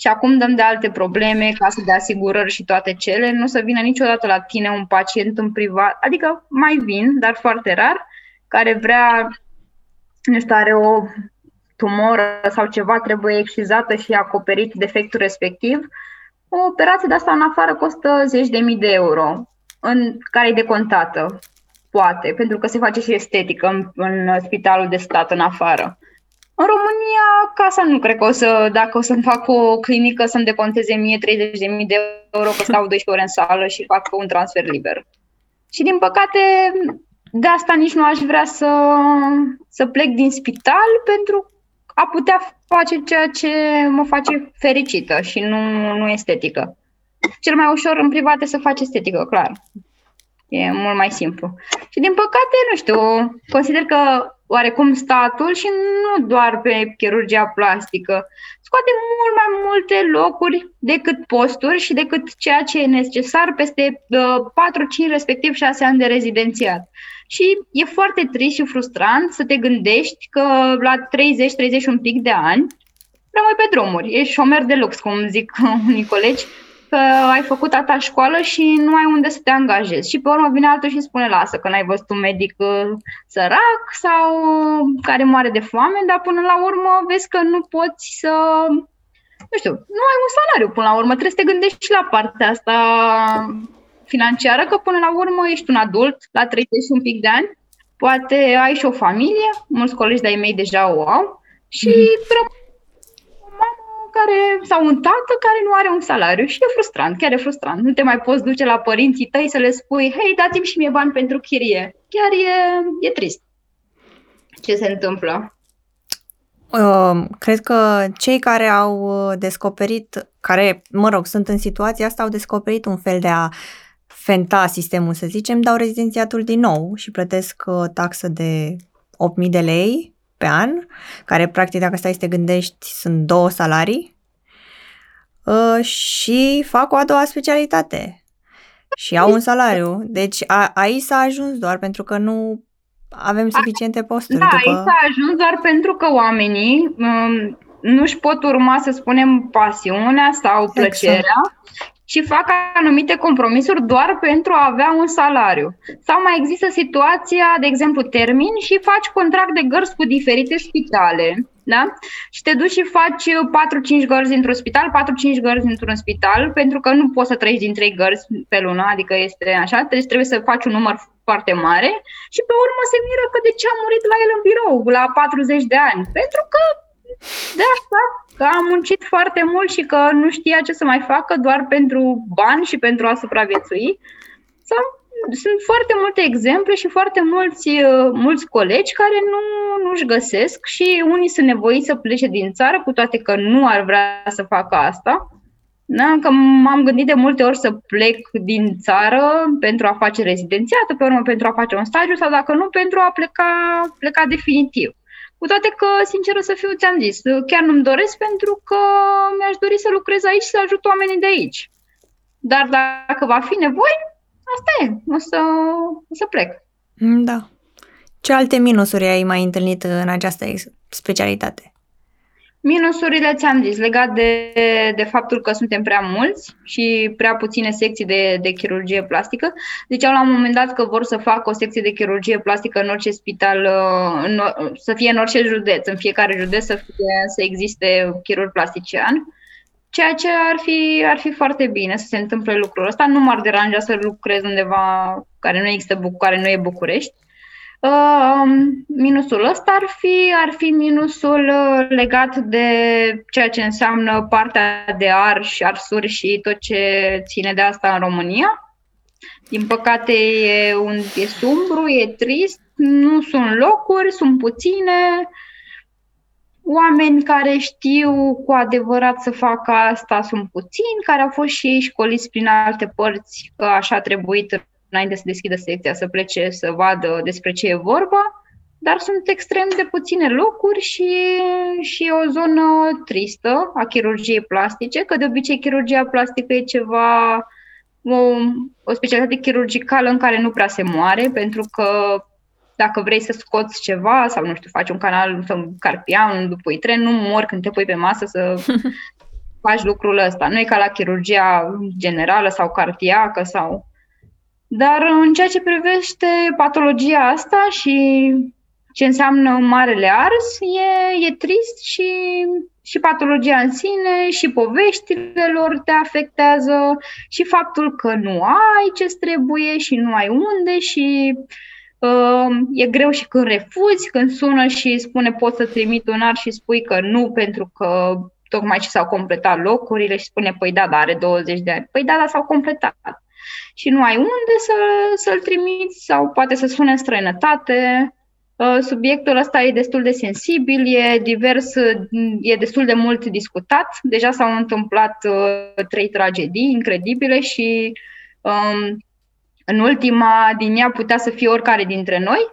și acum dăm de alte probleme, case de asigurări și toate cele, nu o să vină niciodată la tine un pacient în privat, adică mai vin, dar foarte rar, care vrea, nu știu, are o tumoră sau ceva, trebuie excizată și acoperit defectul respectiv. O operație de asta în afară costă zeci de mii de euro, în care e decontată, poate, pentru că se face și estetică în, în spitalul de stat în afară. În România, casa nu cred că o să, dacă o să-mi fac o clinică să-mi deconteze mie 30 de mii de euro că stau 12 ore în sală și fac un transfer liber. Și din păcate, de asta nici nu aș vrea să, să plec din spital pentru a putea face ceea ce mă face fericită și nu, nu estetică. Cel mai ușor în private să faci estetică, clar. E mult mai simplu. Și din păcate, nu știu, consider că oarecum statul și nu doar pe chirurgia plastică. Scoate mult mai multe locuri decât posturi și decât ceea ce e necesar peste uh, 4, 5, respectiv 6 ani de rezidențiat. Și e foarte trist și frustrant să te gândești că la 30-30 un pic de ani rămâi pe drumuri. Ești șomer de lux, cum zic [LAUGHS] unii colegi, că ai făcut atâta școală și nu ai unde să te angajezi. Și pe urmă vine altul și spune, lasă, că n-ai văzut un medic uh, sărac sau care moare de foame, dar până la urmă vezi că nu poți să... Nu știu, nu ai un salariu până la urmă, trebuie să te gândești și la partea asta financiară, că până la urmă ești un adult la 30 un pic de ani, poate ai și o familie, mulți colegi de-ai mei deja o au și mm-hmm care, sau un tată care nu are un salariu și e frustrant, chiar e frustrant. Nu te mai poți duce la părinții tăi să le spui, hei, dați-mi și mie bani pentru chirie. Chiar e, e trist ce se întâmplă. Uh, cred că cei care au uh, descoperit, care, mă rog, sunt în situația asta, au descoperit un fel de a fenta sistemul, să zicem, dau rezidențiatul din nou și plătesc uh, taxă de 8.000 de lei pe an, care practic dacă stai să te gândești sunt două salarii uh, și fac o a doua specialitate și au un salariu. Deci a, aici s-a ajuns doar pentru că nu avem suficiente posturi. Da, după... aici s-a ajuns doar pentru că oamenii um, nu-și pot urma, să spunem, pasiunea sau plăcerea exact și fac anumite compromisuri doar pentru a avea un salariu. Sau mai există situația, de exemplu, termin și faci contract de gărzi cu diferite spitale, da? Și te duci și faci 4-5 gărzi într-un spital, 4-5 gărzi într-un spital, pentru că nu poți să trăiești din 3 gărzi pe lună, adică este așa, deci trebuie să faci un număr foarte mare și pe urmă se miră că de ce a murit la el în birou la 40 de ani. Pentru că de asta că a muncit foarte mult și că nu știa ce să mai facă doar pentru bani și pentru a supraviețui. Sau sunt foarte multe exemple și foarte mulți, uh, mulți colegi care nu, nu-și găsesc și unii sunt nevoiți să plece din țară, cu toate că nu ar vrea să facă asta. Da? Că m-am gândit de multe ori să plec din țară pentru a face rezidențiată, pe urmă pentru a face un stagiu sau dacă nu, pentru a pleca, pleca definitiv. Cu toate că, sinceră să fiu, ți-am zis, chiar nu-mi doresc pentru că mi-aș dori să lucrez aici și să ajut oamenii de aici. Dar dacă va fi nevoie, asta e, o să, o să plec. Da. Ce alte minusuri ai mai întâlnit în această specialitate? Minusurile ți-am zis, legat de, de faptul că suntem prea mulți și prea puține secții de, de chirurgie plastică. Ziceau la un moment dat că vor să facă o secție de chirurgie plastică în orice spital, uh, în, să fie în orice județ, în fiecare județ să, fie, să existe chirurg plastician. Ceea ce ar fi, ar fi foarte bine să se întâmple lucrul ăsta. Nu m-ar deranja să lucrez undeva care nu există, care nu e București minusul ăsta ar fi, ar fi minusul uh, legat de ceea ce înseamnă partea de arși, arsuri și tot ce ține de asta în România. Din păcate e, un, e sumbru, e trist, nu sunt locuri, sunt puține. Oameni care știu cu adevărat să facă asta sunt puțini, care au fost și ei școliți prin alte părți că așa a trebuit înainte să deschidă secția, să plece să vadă despre ce e vorba, dar sunt extrem de puține locuri și, și o zonă tristă a chirurgiei plastice, că de obicei chirurgia plastică e ceva, o, o specialitate chirurgicală în care nu prea se moare, pentru că dacă vrei să scoți ceva sau, nu știu, faci un canal sau un carpian, un dupui tren, nu mor când te pui pe masă să [LAUGHS] faci lucrul ăsta. Nu e ca la chirurgia generală sau cardiacă sau... Dar în ceea ce privește patologia asta și ce înseamnă marele ars, e, e trist și, și patologia în sine, și poveștile lor te afectează, și faptul că nu ai ce trebuie și nu ai unde și uh, e greu și când refuzi, când sună și spune pot să trimit un ar și spui că nu pentru că tocmai ce s-au completat locurile și spune păi da, dar are 20 de ani. Păi da, dar s-au completat. Și nu ai unde să, să-l trimiți sau poate să sune în străinătate Uh, subiectul ăsta e destul de sensibil, e divers, e destul de mult discutat. Deja s-au întâmplat uh, trei tragedii incredibile și um, în ultima din ea putea să fie oricare dintre noi,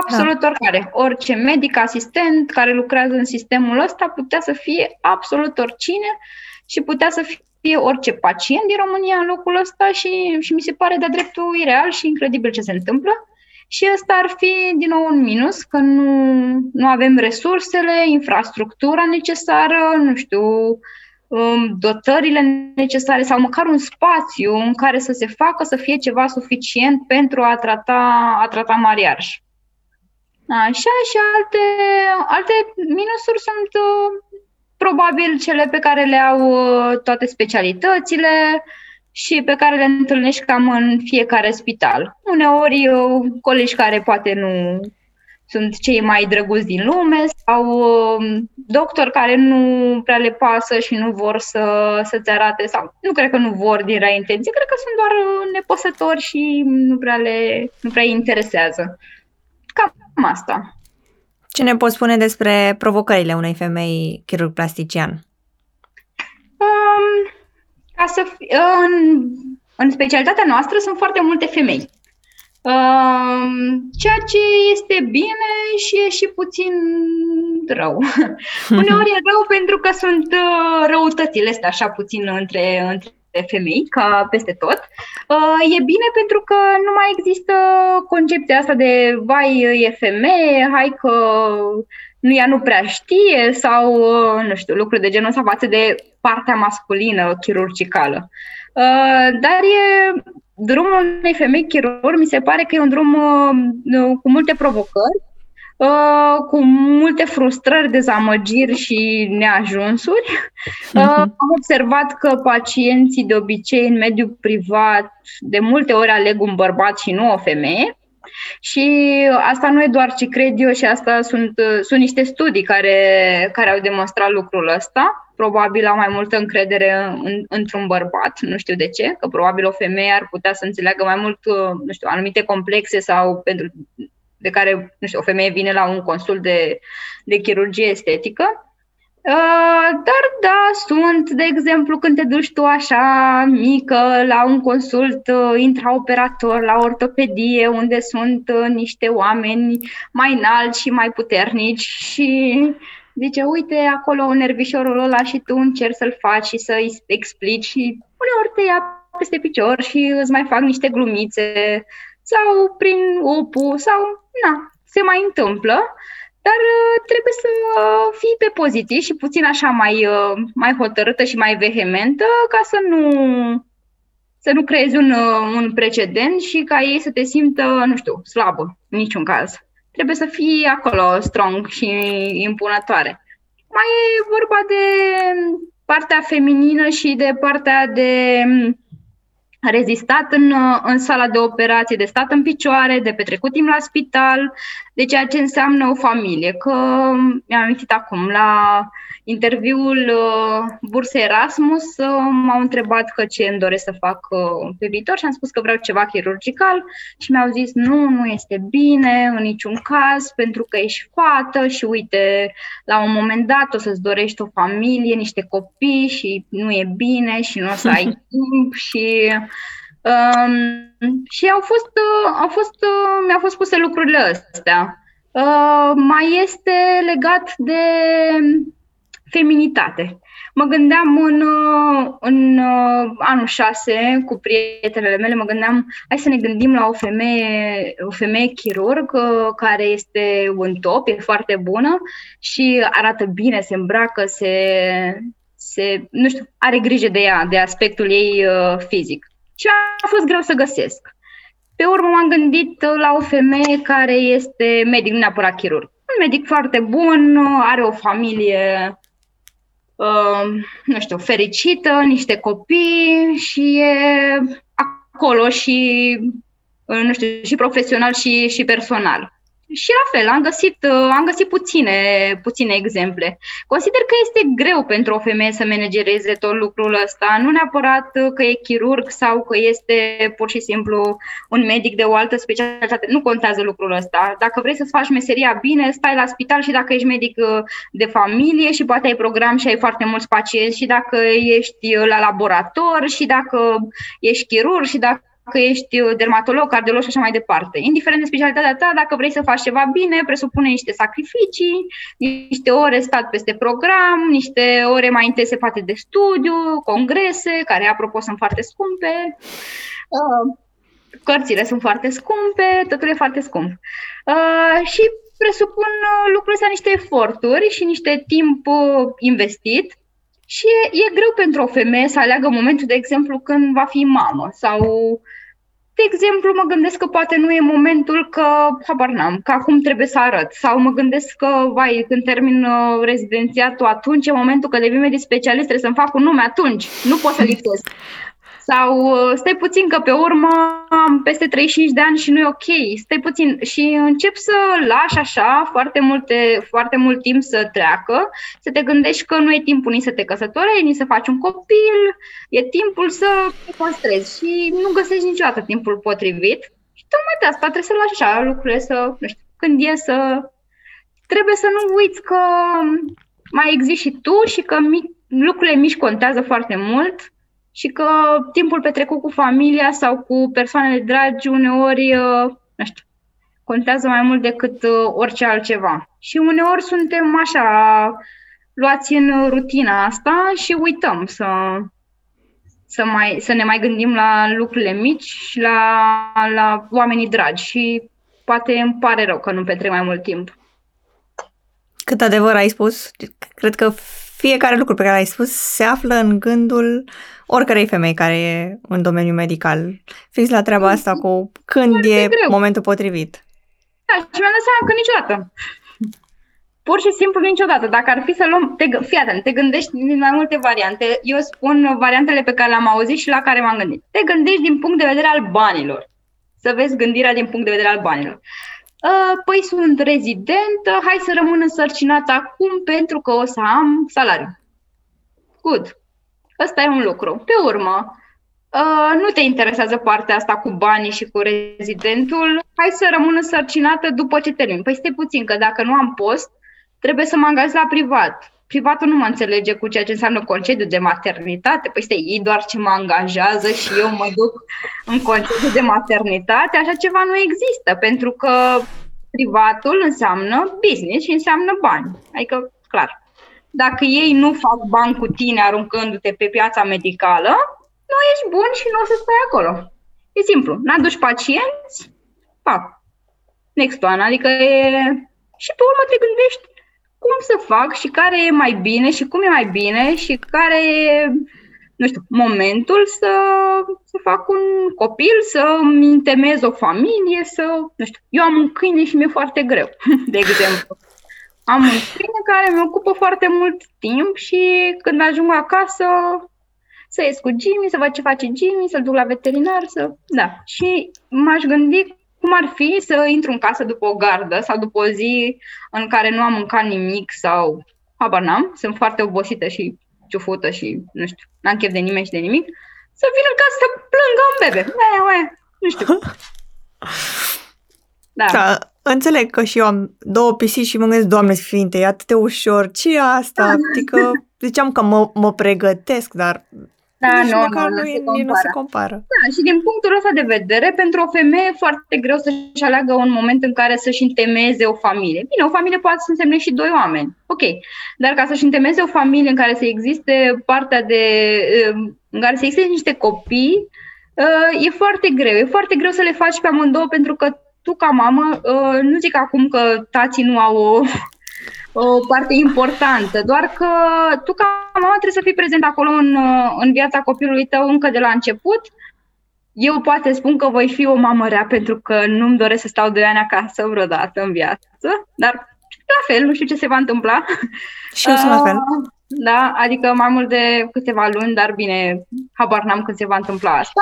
absolut da. oricare. Orice medic, asistent care lucrează în sistemul ăsta putea să fie absolut oricine și putea să fie orice pacient din România în locul ăsta și, și mi se pare de-a dreptul ireal și incredibil ce se întâmplă. Și ăsta ar fi, din nou, un minus, că nu, nu avem resursele, infrastructura necesară, nu știu, um, dotările necesare sau măcar un spațiu în care să se facă să fie ceva suficient pentru a trata, a trata mariaj. Așa și alte, alte minusuri sunt uh, probabil cele pe care le au uh, toate specialitățile, și pe care le întâlnești cam în fiecare spital. Uneori colegi care poate nu sunt cei mai drăguți din lume sau um, doctori care nu prea le pasă și nu vor să, să-ți arate sau nu cred că nu vor din rea intenție, cred că sunt doar nepăsători și nu prea le nu prea interesează. Cam asta. Ce ne poți spune despre provocările unei femei chirurg plastician? Um, ca să fi, în, în specialitatea noastră sunt foarte multe femei. Uh, ceea ce este bine și e și puțin rău. [LAUGHS] Uneori e rău pentru că sunt uh, răutățile astea așa puțin între, între femei, ca peste tot. Uh, e bine pentru că nu mai există concepția asta de vai, e femeie, hai că nu ea nu prea știe sau, uh, nu știu, lucruri de genul ăsta față de partea masculină chirurgicală. Uh, dar e drumul unei femei chirurg, mi se pare că e un drum uh, cu multe provocări, cu multe frustrări, dezamăgiri și neajunsuri. Am observat că pacienții de obicei în mediul privat de multe ori aleg un bărbat și nu o femeie. Și asta nu e doar ce cred eu și asta sunt, sunt niște studii care, care au demonstrat lucrul ăsta. Probabil au mai multă încredere în, într-un bărbat, nu știu de ce, că probabil o femeie ar putea să înțeleagă mai mult, nu știu, anumite complexe sau pentru de care, nu știu, o femeie vine la un consult de, de chirurgie estetică. Uh, dar da, sunt, de exemplu, când te duci tu așa mică la un consult uh, intraoperator, la ortopedie, unde sunt uh, niște oameni mai înalți și mai puternici și zice, uite, acolo nervișorul ăla și tu încerci să-l faci și să-i explici și uneori te ia peste picior și îți mai fac niște glumițe sau prin upu sau, na, se mai întâmplă. Dar uh, trebuie să fii pe pozitiv și puțin așa mai, uh, mai hotărâtă și mai vehementă ca să nu, să nu creezi un, uh, un precedent și ca ei să te simtă, nu știu, slabă, în niciun caz. Trebuie să fii acolo strong și impunătoare. Mai e vorba de partea feminină și de partea de rezistat în, în sala de operație, de stat în picioare, de petrecut timp la spital, de ceea ce înseamnă o familie. Că mi-am amintit acum, la interviul uh, bursei Erasmus uh, m-au întrebat că ce îmi doresc să fac uh, pe viitor și am spus că vreau ceva chirurgical și mi-au zis nu, nu este bine în niciun caz pentru că ești fată și uite, la un moment dat o să-ți dorești o familie, niște copii și nu e bine și nu o să ai [LAUGHS] timp și Um, și au fost, uh, au fost, uh, mi-au fost puse lucrurile astea. Uh, mai este legat de feminitate. Mă gândeam în, uh, în uh, anul 6 cu prietenele mele, mă gândeam, hai să ne gândim la o femeie, o femeie chirurg uh, care este un top, e foarte bună și arată bine, se îmbracă, se, se, nu știu, are grijă de ea, de aspectul ei uh, fizic. Și a fost greu să găsesc. Pe urmă m-am gândit la o femeie care este medic, nu neapărat chirurg. Un medic foarte bun, are o familie, uh, nu știu, fericită, niște copii și e acolo și, uh, nu știu, și profesional și, și personal. Și la fel, am găsit, uh, am găsit puține, puține exemple. Consider că este greu pentru o femeie să managereze tot lucrul ăsta, nu neapărat că e chirurg sau că este pur și simplu un medic de o altă specialitate. Nu contează lucrul ăsta. Dacă vrei să-ți faci meseria bine, stai la spital și dacă ești medic uh, de familie și poate ai program și ai foarte mulți pacienți și dacă ești la laborator și dacă ești chirurg și dacă dacă ești uh, dermatolog, cardiolog și așa mai departe. Indiferent de specialitatea ta, dacă vrei să faci ceva bine, presupune niște sacrificii, niște ore stat peste program, niște ore mai intense poate de studiu, congrese, care, apropo, sunt foarte scumpe. Uh, cărțile sunt foarte scumpe, totul e foarte scump. Uh, și presupun lucrul ăsta niște eforturi și niște timp investit și e, e greu pentru o femeie să aleagă momentul, de exemplu, când va fi mamă sau de exemplu, mă gândesc că poate nu e momentul că, habar n-am, că acum trebuie să arăt. Sau mă gândesc că, vai, când termin uh, rezidențiatul, atunci e momentul că devin medic specialist, trebuie să-mi fac un nume atunci. Nu pot să lipsesc. Sau uh, stai puțin că pe urmă am peste 35 de ani și nu e ok, stai puțin. Și încep să lași așa foarte, multe, foarte mult timp să treacă, să te gândești că nu e timpul nici să te căsătorești, nici să faci un copil, e timpul să te păstrezi și nu găsești niciodată timpul potrivit. Și tocmai de asta trebuie să lași așa lucrurile să, nu știu, când e să... Trebuie să nu uiți că mai existi și tu și că mic, lucrurile mici contează foarte mult și că timpul petrecut cu familia sau cu persoanele dragi uneori, uh, nu știu, contează mai mult decât uh, orice altceva. Și uneori suntem așa luați în rutina asta și uităm să, să, mai, să ne mai gândim la lucrurile mici și la, la oamenii dragi și poate îmi pare rău că nu petrec mai mult timp. Cât adevăr ai spus, cred că fiecare lucru pe care l-ai spus se află în gândul oricărei femei care e în domeniul medical. Fix la treaba asta cu când Foarte e greu. momentul potrivit. Da, și mi-am dat seama că niciodată. Pur și simplu niciodată. Dacă ar fi să luăm, te, fii atent, te gândești din mai multe variante. Eu spun variantele pe care le-am auzit și la care m-am gândit. Te gândești din punct de vedere al banilor. Să vezi gândirea din punct de vedere al banilor. Uh, păi sunt rezident, hai să rămân însărcinat acum pentru că o să am salariu. Good. Ăsta e un lucru. Pe urmă, uh, nu te interesează partea asta cu banii și cu rezidentul, hai să rămân însărcinată după ce termin. Păi stai puțin, că dacă nu am post, trebuie să mă angajez la privat. Privatul nu mă înțelege cu ceea ce înseamnă concediu de maternitate. Păi stai, ei doar ce mă angajează și eu mă duc în concediu de maternitate. Așa ceva nu există, pentru că privatul înseamnă business și înseamnă bani. Adică, clar, dacă ei nu fac bani cu tine aruncându-te pe piața medicală, nu ești bun și nu o să stai acolo. E simplu. N-aduci pacienți, fac. Next one. Adică e... Și pe urmă te gândești cum să fac și care e mai bine și cum e mai bine și care e, nu știu, momentul să, să fac un copil, să îmi întemez o familie, să, nu știu, eu am un câine și mi-e foarte greu, [LAUGHS] de exemplu. Am un câine care mi ocupă foarte mult timp și când ajung acasă să ies cu Jimmy, să văd ce face Jimmy, să-l duc la veterinar, să... Da. Și m-aș gândi cum ar fi să intru în casă după o gardă sau după o zi în care nu am mâncat nimic sau habar n-am, sunt foarte obosită și ciufută și, nu știu, n-am chef de nimeni și de nimic, să vin în casă să plângă un bebe. Ue, ue, nu știu. Da. da. Înțeleg că și eu am două pisici și mă gândesc, Doamne Sfinte, e atât de ușor, ce e asta? Da. Adică ziceam că mă, mă pregătesc, dar da, Nici nu, măcar nu, nu, se nu se compară. Da, și din punctul ăsta de vedere, pentru o femeie e foarte greu să-și aleagă un moment în care să-și întemeze o familie. Bine, o familie poate să însemne și doi oameni, ok. Dar ca să-și întemeze o familie în care să existe partea de... în care să existe niște copii, e foarte greu. E foarte greu să le faci pe amândouă pentru că tu ca mamă, nu zic acum că tații nu au o o parte importantă, doar că tu ca mamă trebuie să fii prezent acolo în, în viața copilului tău încă de la început. Eu poate spun că voi fi o mamă rea pentru că nu-mi doresc să stau doi ani acasă vreodată în viață, dar la fel, nu știu ce se va întâmpla. Și eu sunt la fel. Uh, da, adică mai mult de câteva luni, dar bine, habar n-am când se va întâmpla asta.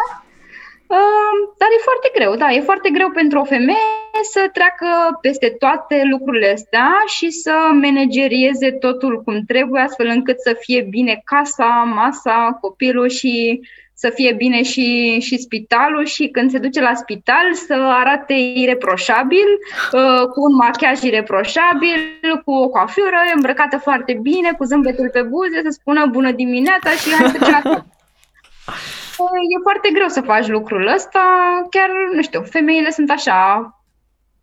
Uh, dar e foarte greu, da, e foarte greu pentru o femeie să treacă peste toate lucrurile astea și să managerieze totul cum trebuie, astfel încât să fie bine casa, masa, copilul și să fie bine și, și spitalul. Și când se duce la spital să arate ireproșabil, uh, cu un machiaj ireproșabil, cu o coafură îmbrăcată foarte bine, cu zâmbetul pe buze, să spună bună dimineața și hai să [LAUGHS] E foarte greu să faci lucrul ăsta, chiar, nu știu, femeile sunt așa,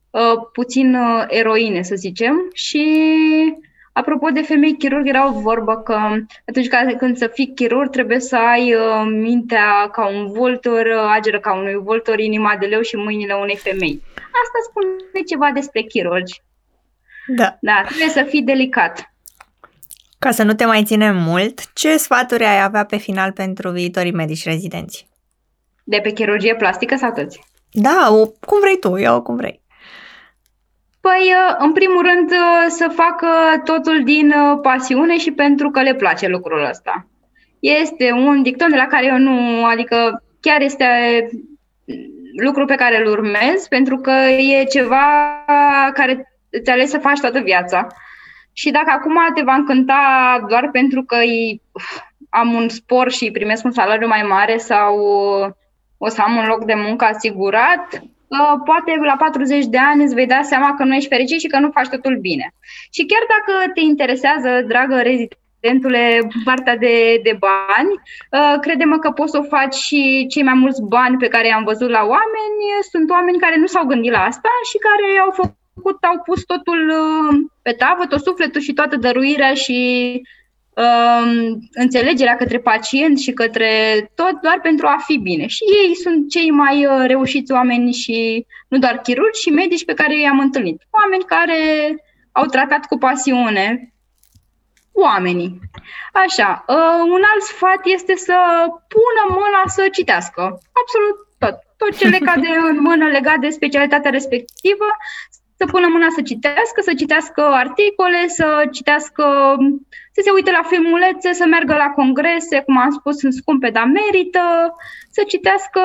uh, puțin uh, eroine, să zicem, și Apropo de femei chirurg, era o vorbă că atunci când să fii chirurg trebuie să ai uh, mintea ca un vultur, ageră ca unui vultur, inima de leu și mâinile unei femei. Asta spune ceva despre chirurgi. Da. Da, trebuie să fii delicat. Ca să nu te mai ținem mult, ce sfaturi ai avea pe final pentru viitorii medici rezidenți? De pe chirurgie plastică sau toți? Da, o, cum vrei tu, eu cum vrei. Păi, uh, în primul rând, uh, să facă totul din uh, pasiune și pentru că le place lucrul ăsta. Este un dicton de la care eu nu, adică chiar este lucru pe care îl urmez, pentru că e ceva care îți ales să faci toată viața. Și dacă acum te va încânta doar pentru că am un spor și primesc un salariu mai mare sau o să am un loc de muncă asigurat, poate la 40 de ani îți vei da seama că nu ești fericit și că nu faci totul bine. Și chiar dacă te interesează, dragă rezidentule, partea de, de bani, uh, credem că poți să o faci și cei mai mulți bani pe care i-am văzut la oameni sunt oameni care nu s-au gândit la asta și care au făcut, au pus totul uh, pe tavă, tot sufletul și toată dăruirea și uh, înțelegerea către pacient și către tot doar pentru a fi bine. Și ei sunt cei mai uh, reușiți oameni și nu doar chirurgi, și medici pe care i-am întâlnit. Oameni care au tratat cu pasiune oamenii. Așa, uh, un alt sfat este să pună mâna să citească. Absolut tot. Tot ce le cade în mână legat de specialitatea respectivă, să pună mâna să citească, să citească articole, să citească, să se uite la filmulețe, să meargă la congrese, cum am spus, sunt scumpe, dar merită, să citească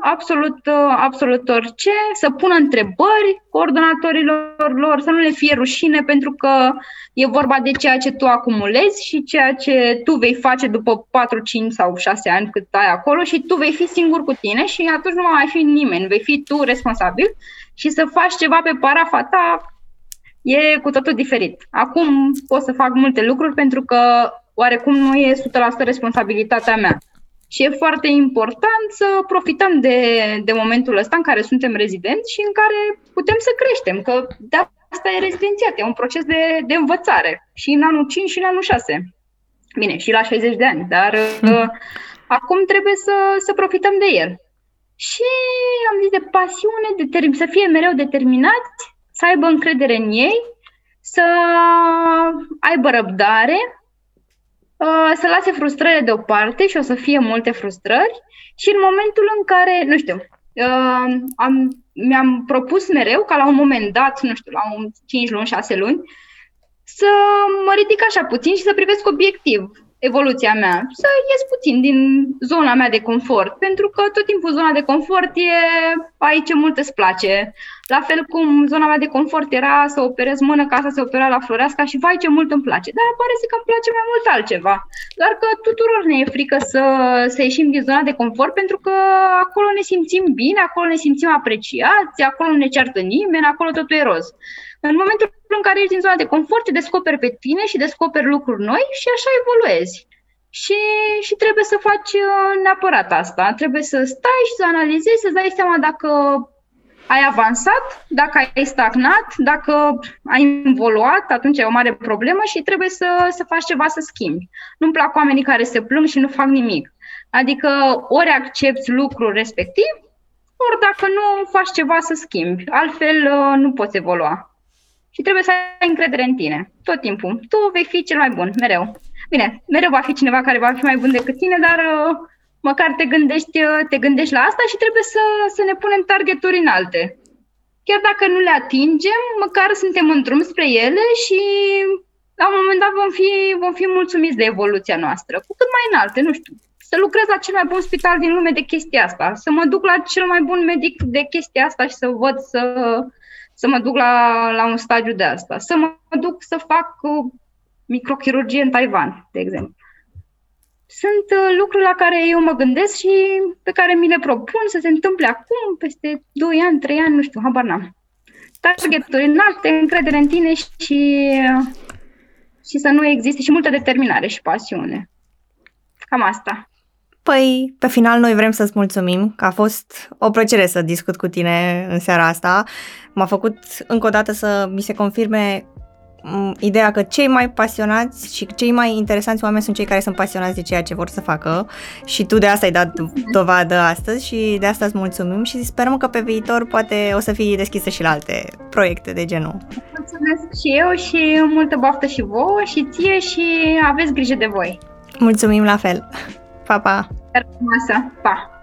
absolut, absolut orice, să pună întrebări coordonatorilor lor, să nu le fie rușine, pentru că e vorba de ceea ce tu acumulezi și ceea ce tu vei face după 4, 5 sau 6 ani cât ai acolo și tu vei fi singur cu tine și atunci nu va mai fi nimeni, vei fi tu responsabil și să faci ceva pe parafa ta e cu totul diferit. Acum pot să fac multe lucruri pentru că oarecum nu e 100% responsabilitatea mea. Și e foarte important să profităm de, de momentul ăsta în care suntem rezidenți și în care putem să creștem, că de asta e rezidențiat, e un proces de, de învățare și în anul 5 și în anul 6. Bine, și la 60 de ani, dar uh, acum trebuie să, să profităm de el. Și am zis de pasiune, de să fie mereu determinați, să aibă încredere în ei, să aibă răbdare, uh, să lase frustrările deoparte și o să fie multe frustrări. Și în momentul în care, nu știu, uh, am, mi-am propus mereu ca la un moment dat, nu știu, la un 5 luni, 6 luni, să mă ridic așa puțin și să privesc obiectiv evoluția mea, să ies puțin din zona mea de confort, pentru că tot timpul zona de confort e aici ce mult îți place. La fel cum zona mea de confort era să operez mână ca să se opera la Floreasca și vai ce mult îmi place, dar pare să că îmi place mai mult altceva. Doar că tuturor ne e frică să, să ieșim din zona de confort pentru că acolo ne simțim bine, acolo ne simțim apreciați, acolo nu ne ceartă nimeni, acolo totul e roz. În momentul în care ești din zona de confort, te descoperi pe tine și descoperi lucruri noi și așa evoluezi. Și, și trebuie să faci uh, neapărat asta. Trebuie să stai și să analizezi, să dai seama dacă ai avansat, dacă ai stagnat, dacă ai evoluat, atunci e o mare problemă și trebuie să, să faci ceva să schimbi. Nu-mi plac oamenii care se plâng și nu fac nimic. Adică ori accepti lucrul respectiv, ori dacă nu faci ceva să schimbi. Altfel uh, nu poți evolua. Și trebuie să ai încredere în tine, tot timpul. Tu vei fi cel mai bun, mereu. Bine, mereu va fi cineva care va fi mai bun decât tine, dar uh, măcar te gândești, uh, te gândești la asta și trebuie să, să ne punem targeturi înalte. Chiar dacă nu le atingem, măcar suntem în drum spre ele și la un moment dat vom fi, vom fi mulțumiți de evoluția noastră, cu cât mai înalte, nu știu. Să lucrez la cel mai bun spital din lume de chestia asta, să mă duc la cel mai bun medic de chestia asta și să văd să, să mă duc la, la un stadiu de asta, să mă duc să fac uh, microchirurgie în Taiwan, de exemplu. Sunt uh, lucruri la care eu mă gândesc și pe care mi le propun să se întâmple acum, peste 2 ani, 3 ani, nu știu, habar n-am. Targeturi înalte, încredere în tine și, și să nu existe și multă determinare și pasiune. Cam asta. Păi, pe final, noi vrem să-ți mulțumim că a fost o plăcere să discut cu tine în seara asta. M-a făcut încă o dată să mi se confirme ideea că cei mai pasionați și cei mai interesanți oameni sunt cei care sunt pasionați de ceea ce vor să facă și tu de asta ai dat dovadă astăzi și de asta îți mulțumim și sperăm că pe viitor poate o să fii deschisă și la alte proiecte de genul. Mulțumesc și eu și multă baftă și vouă și ție și aveți grijă de voi. Mulțumim la fel. Pá, pá. Era massa. Pá.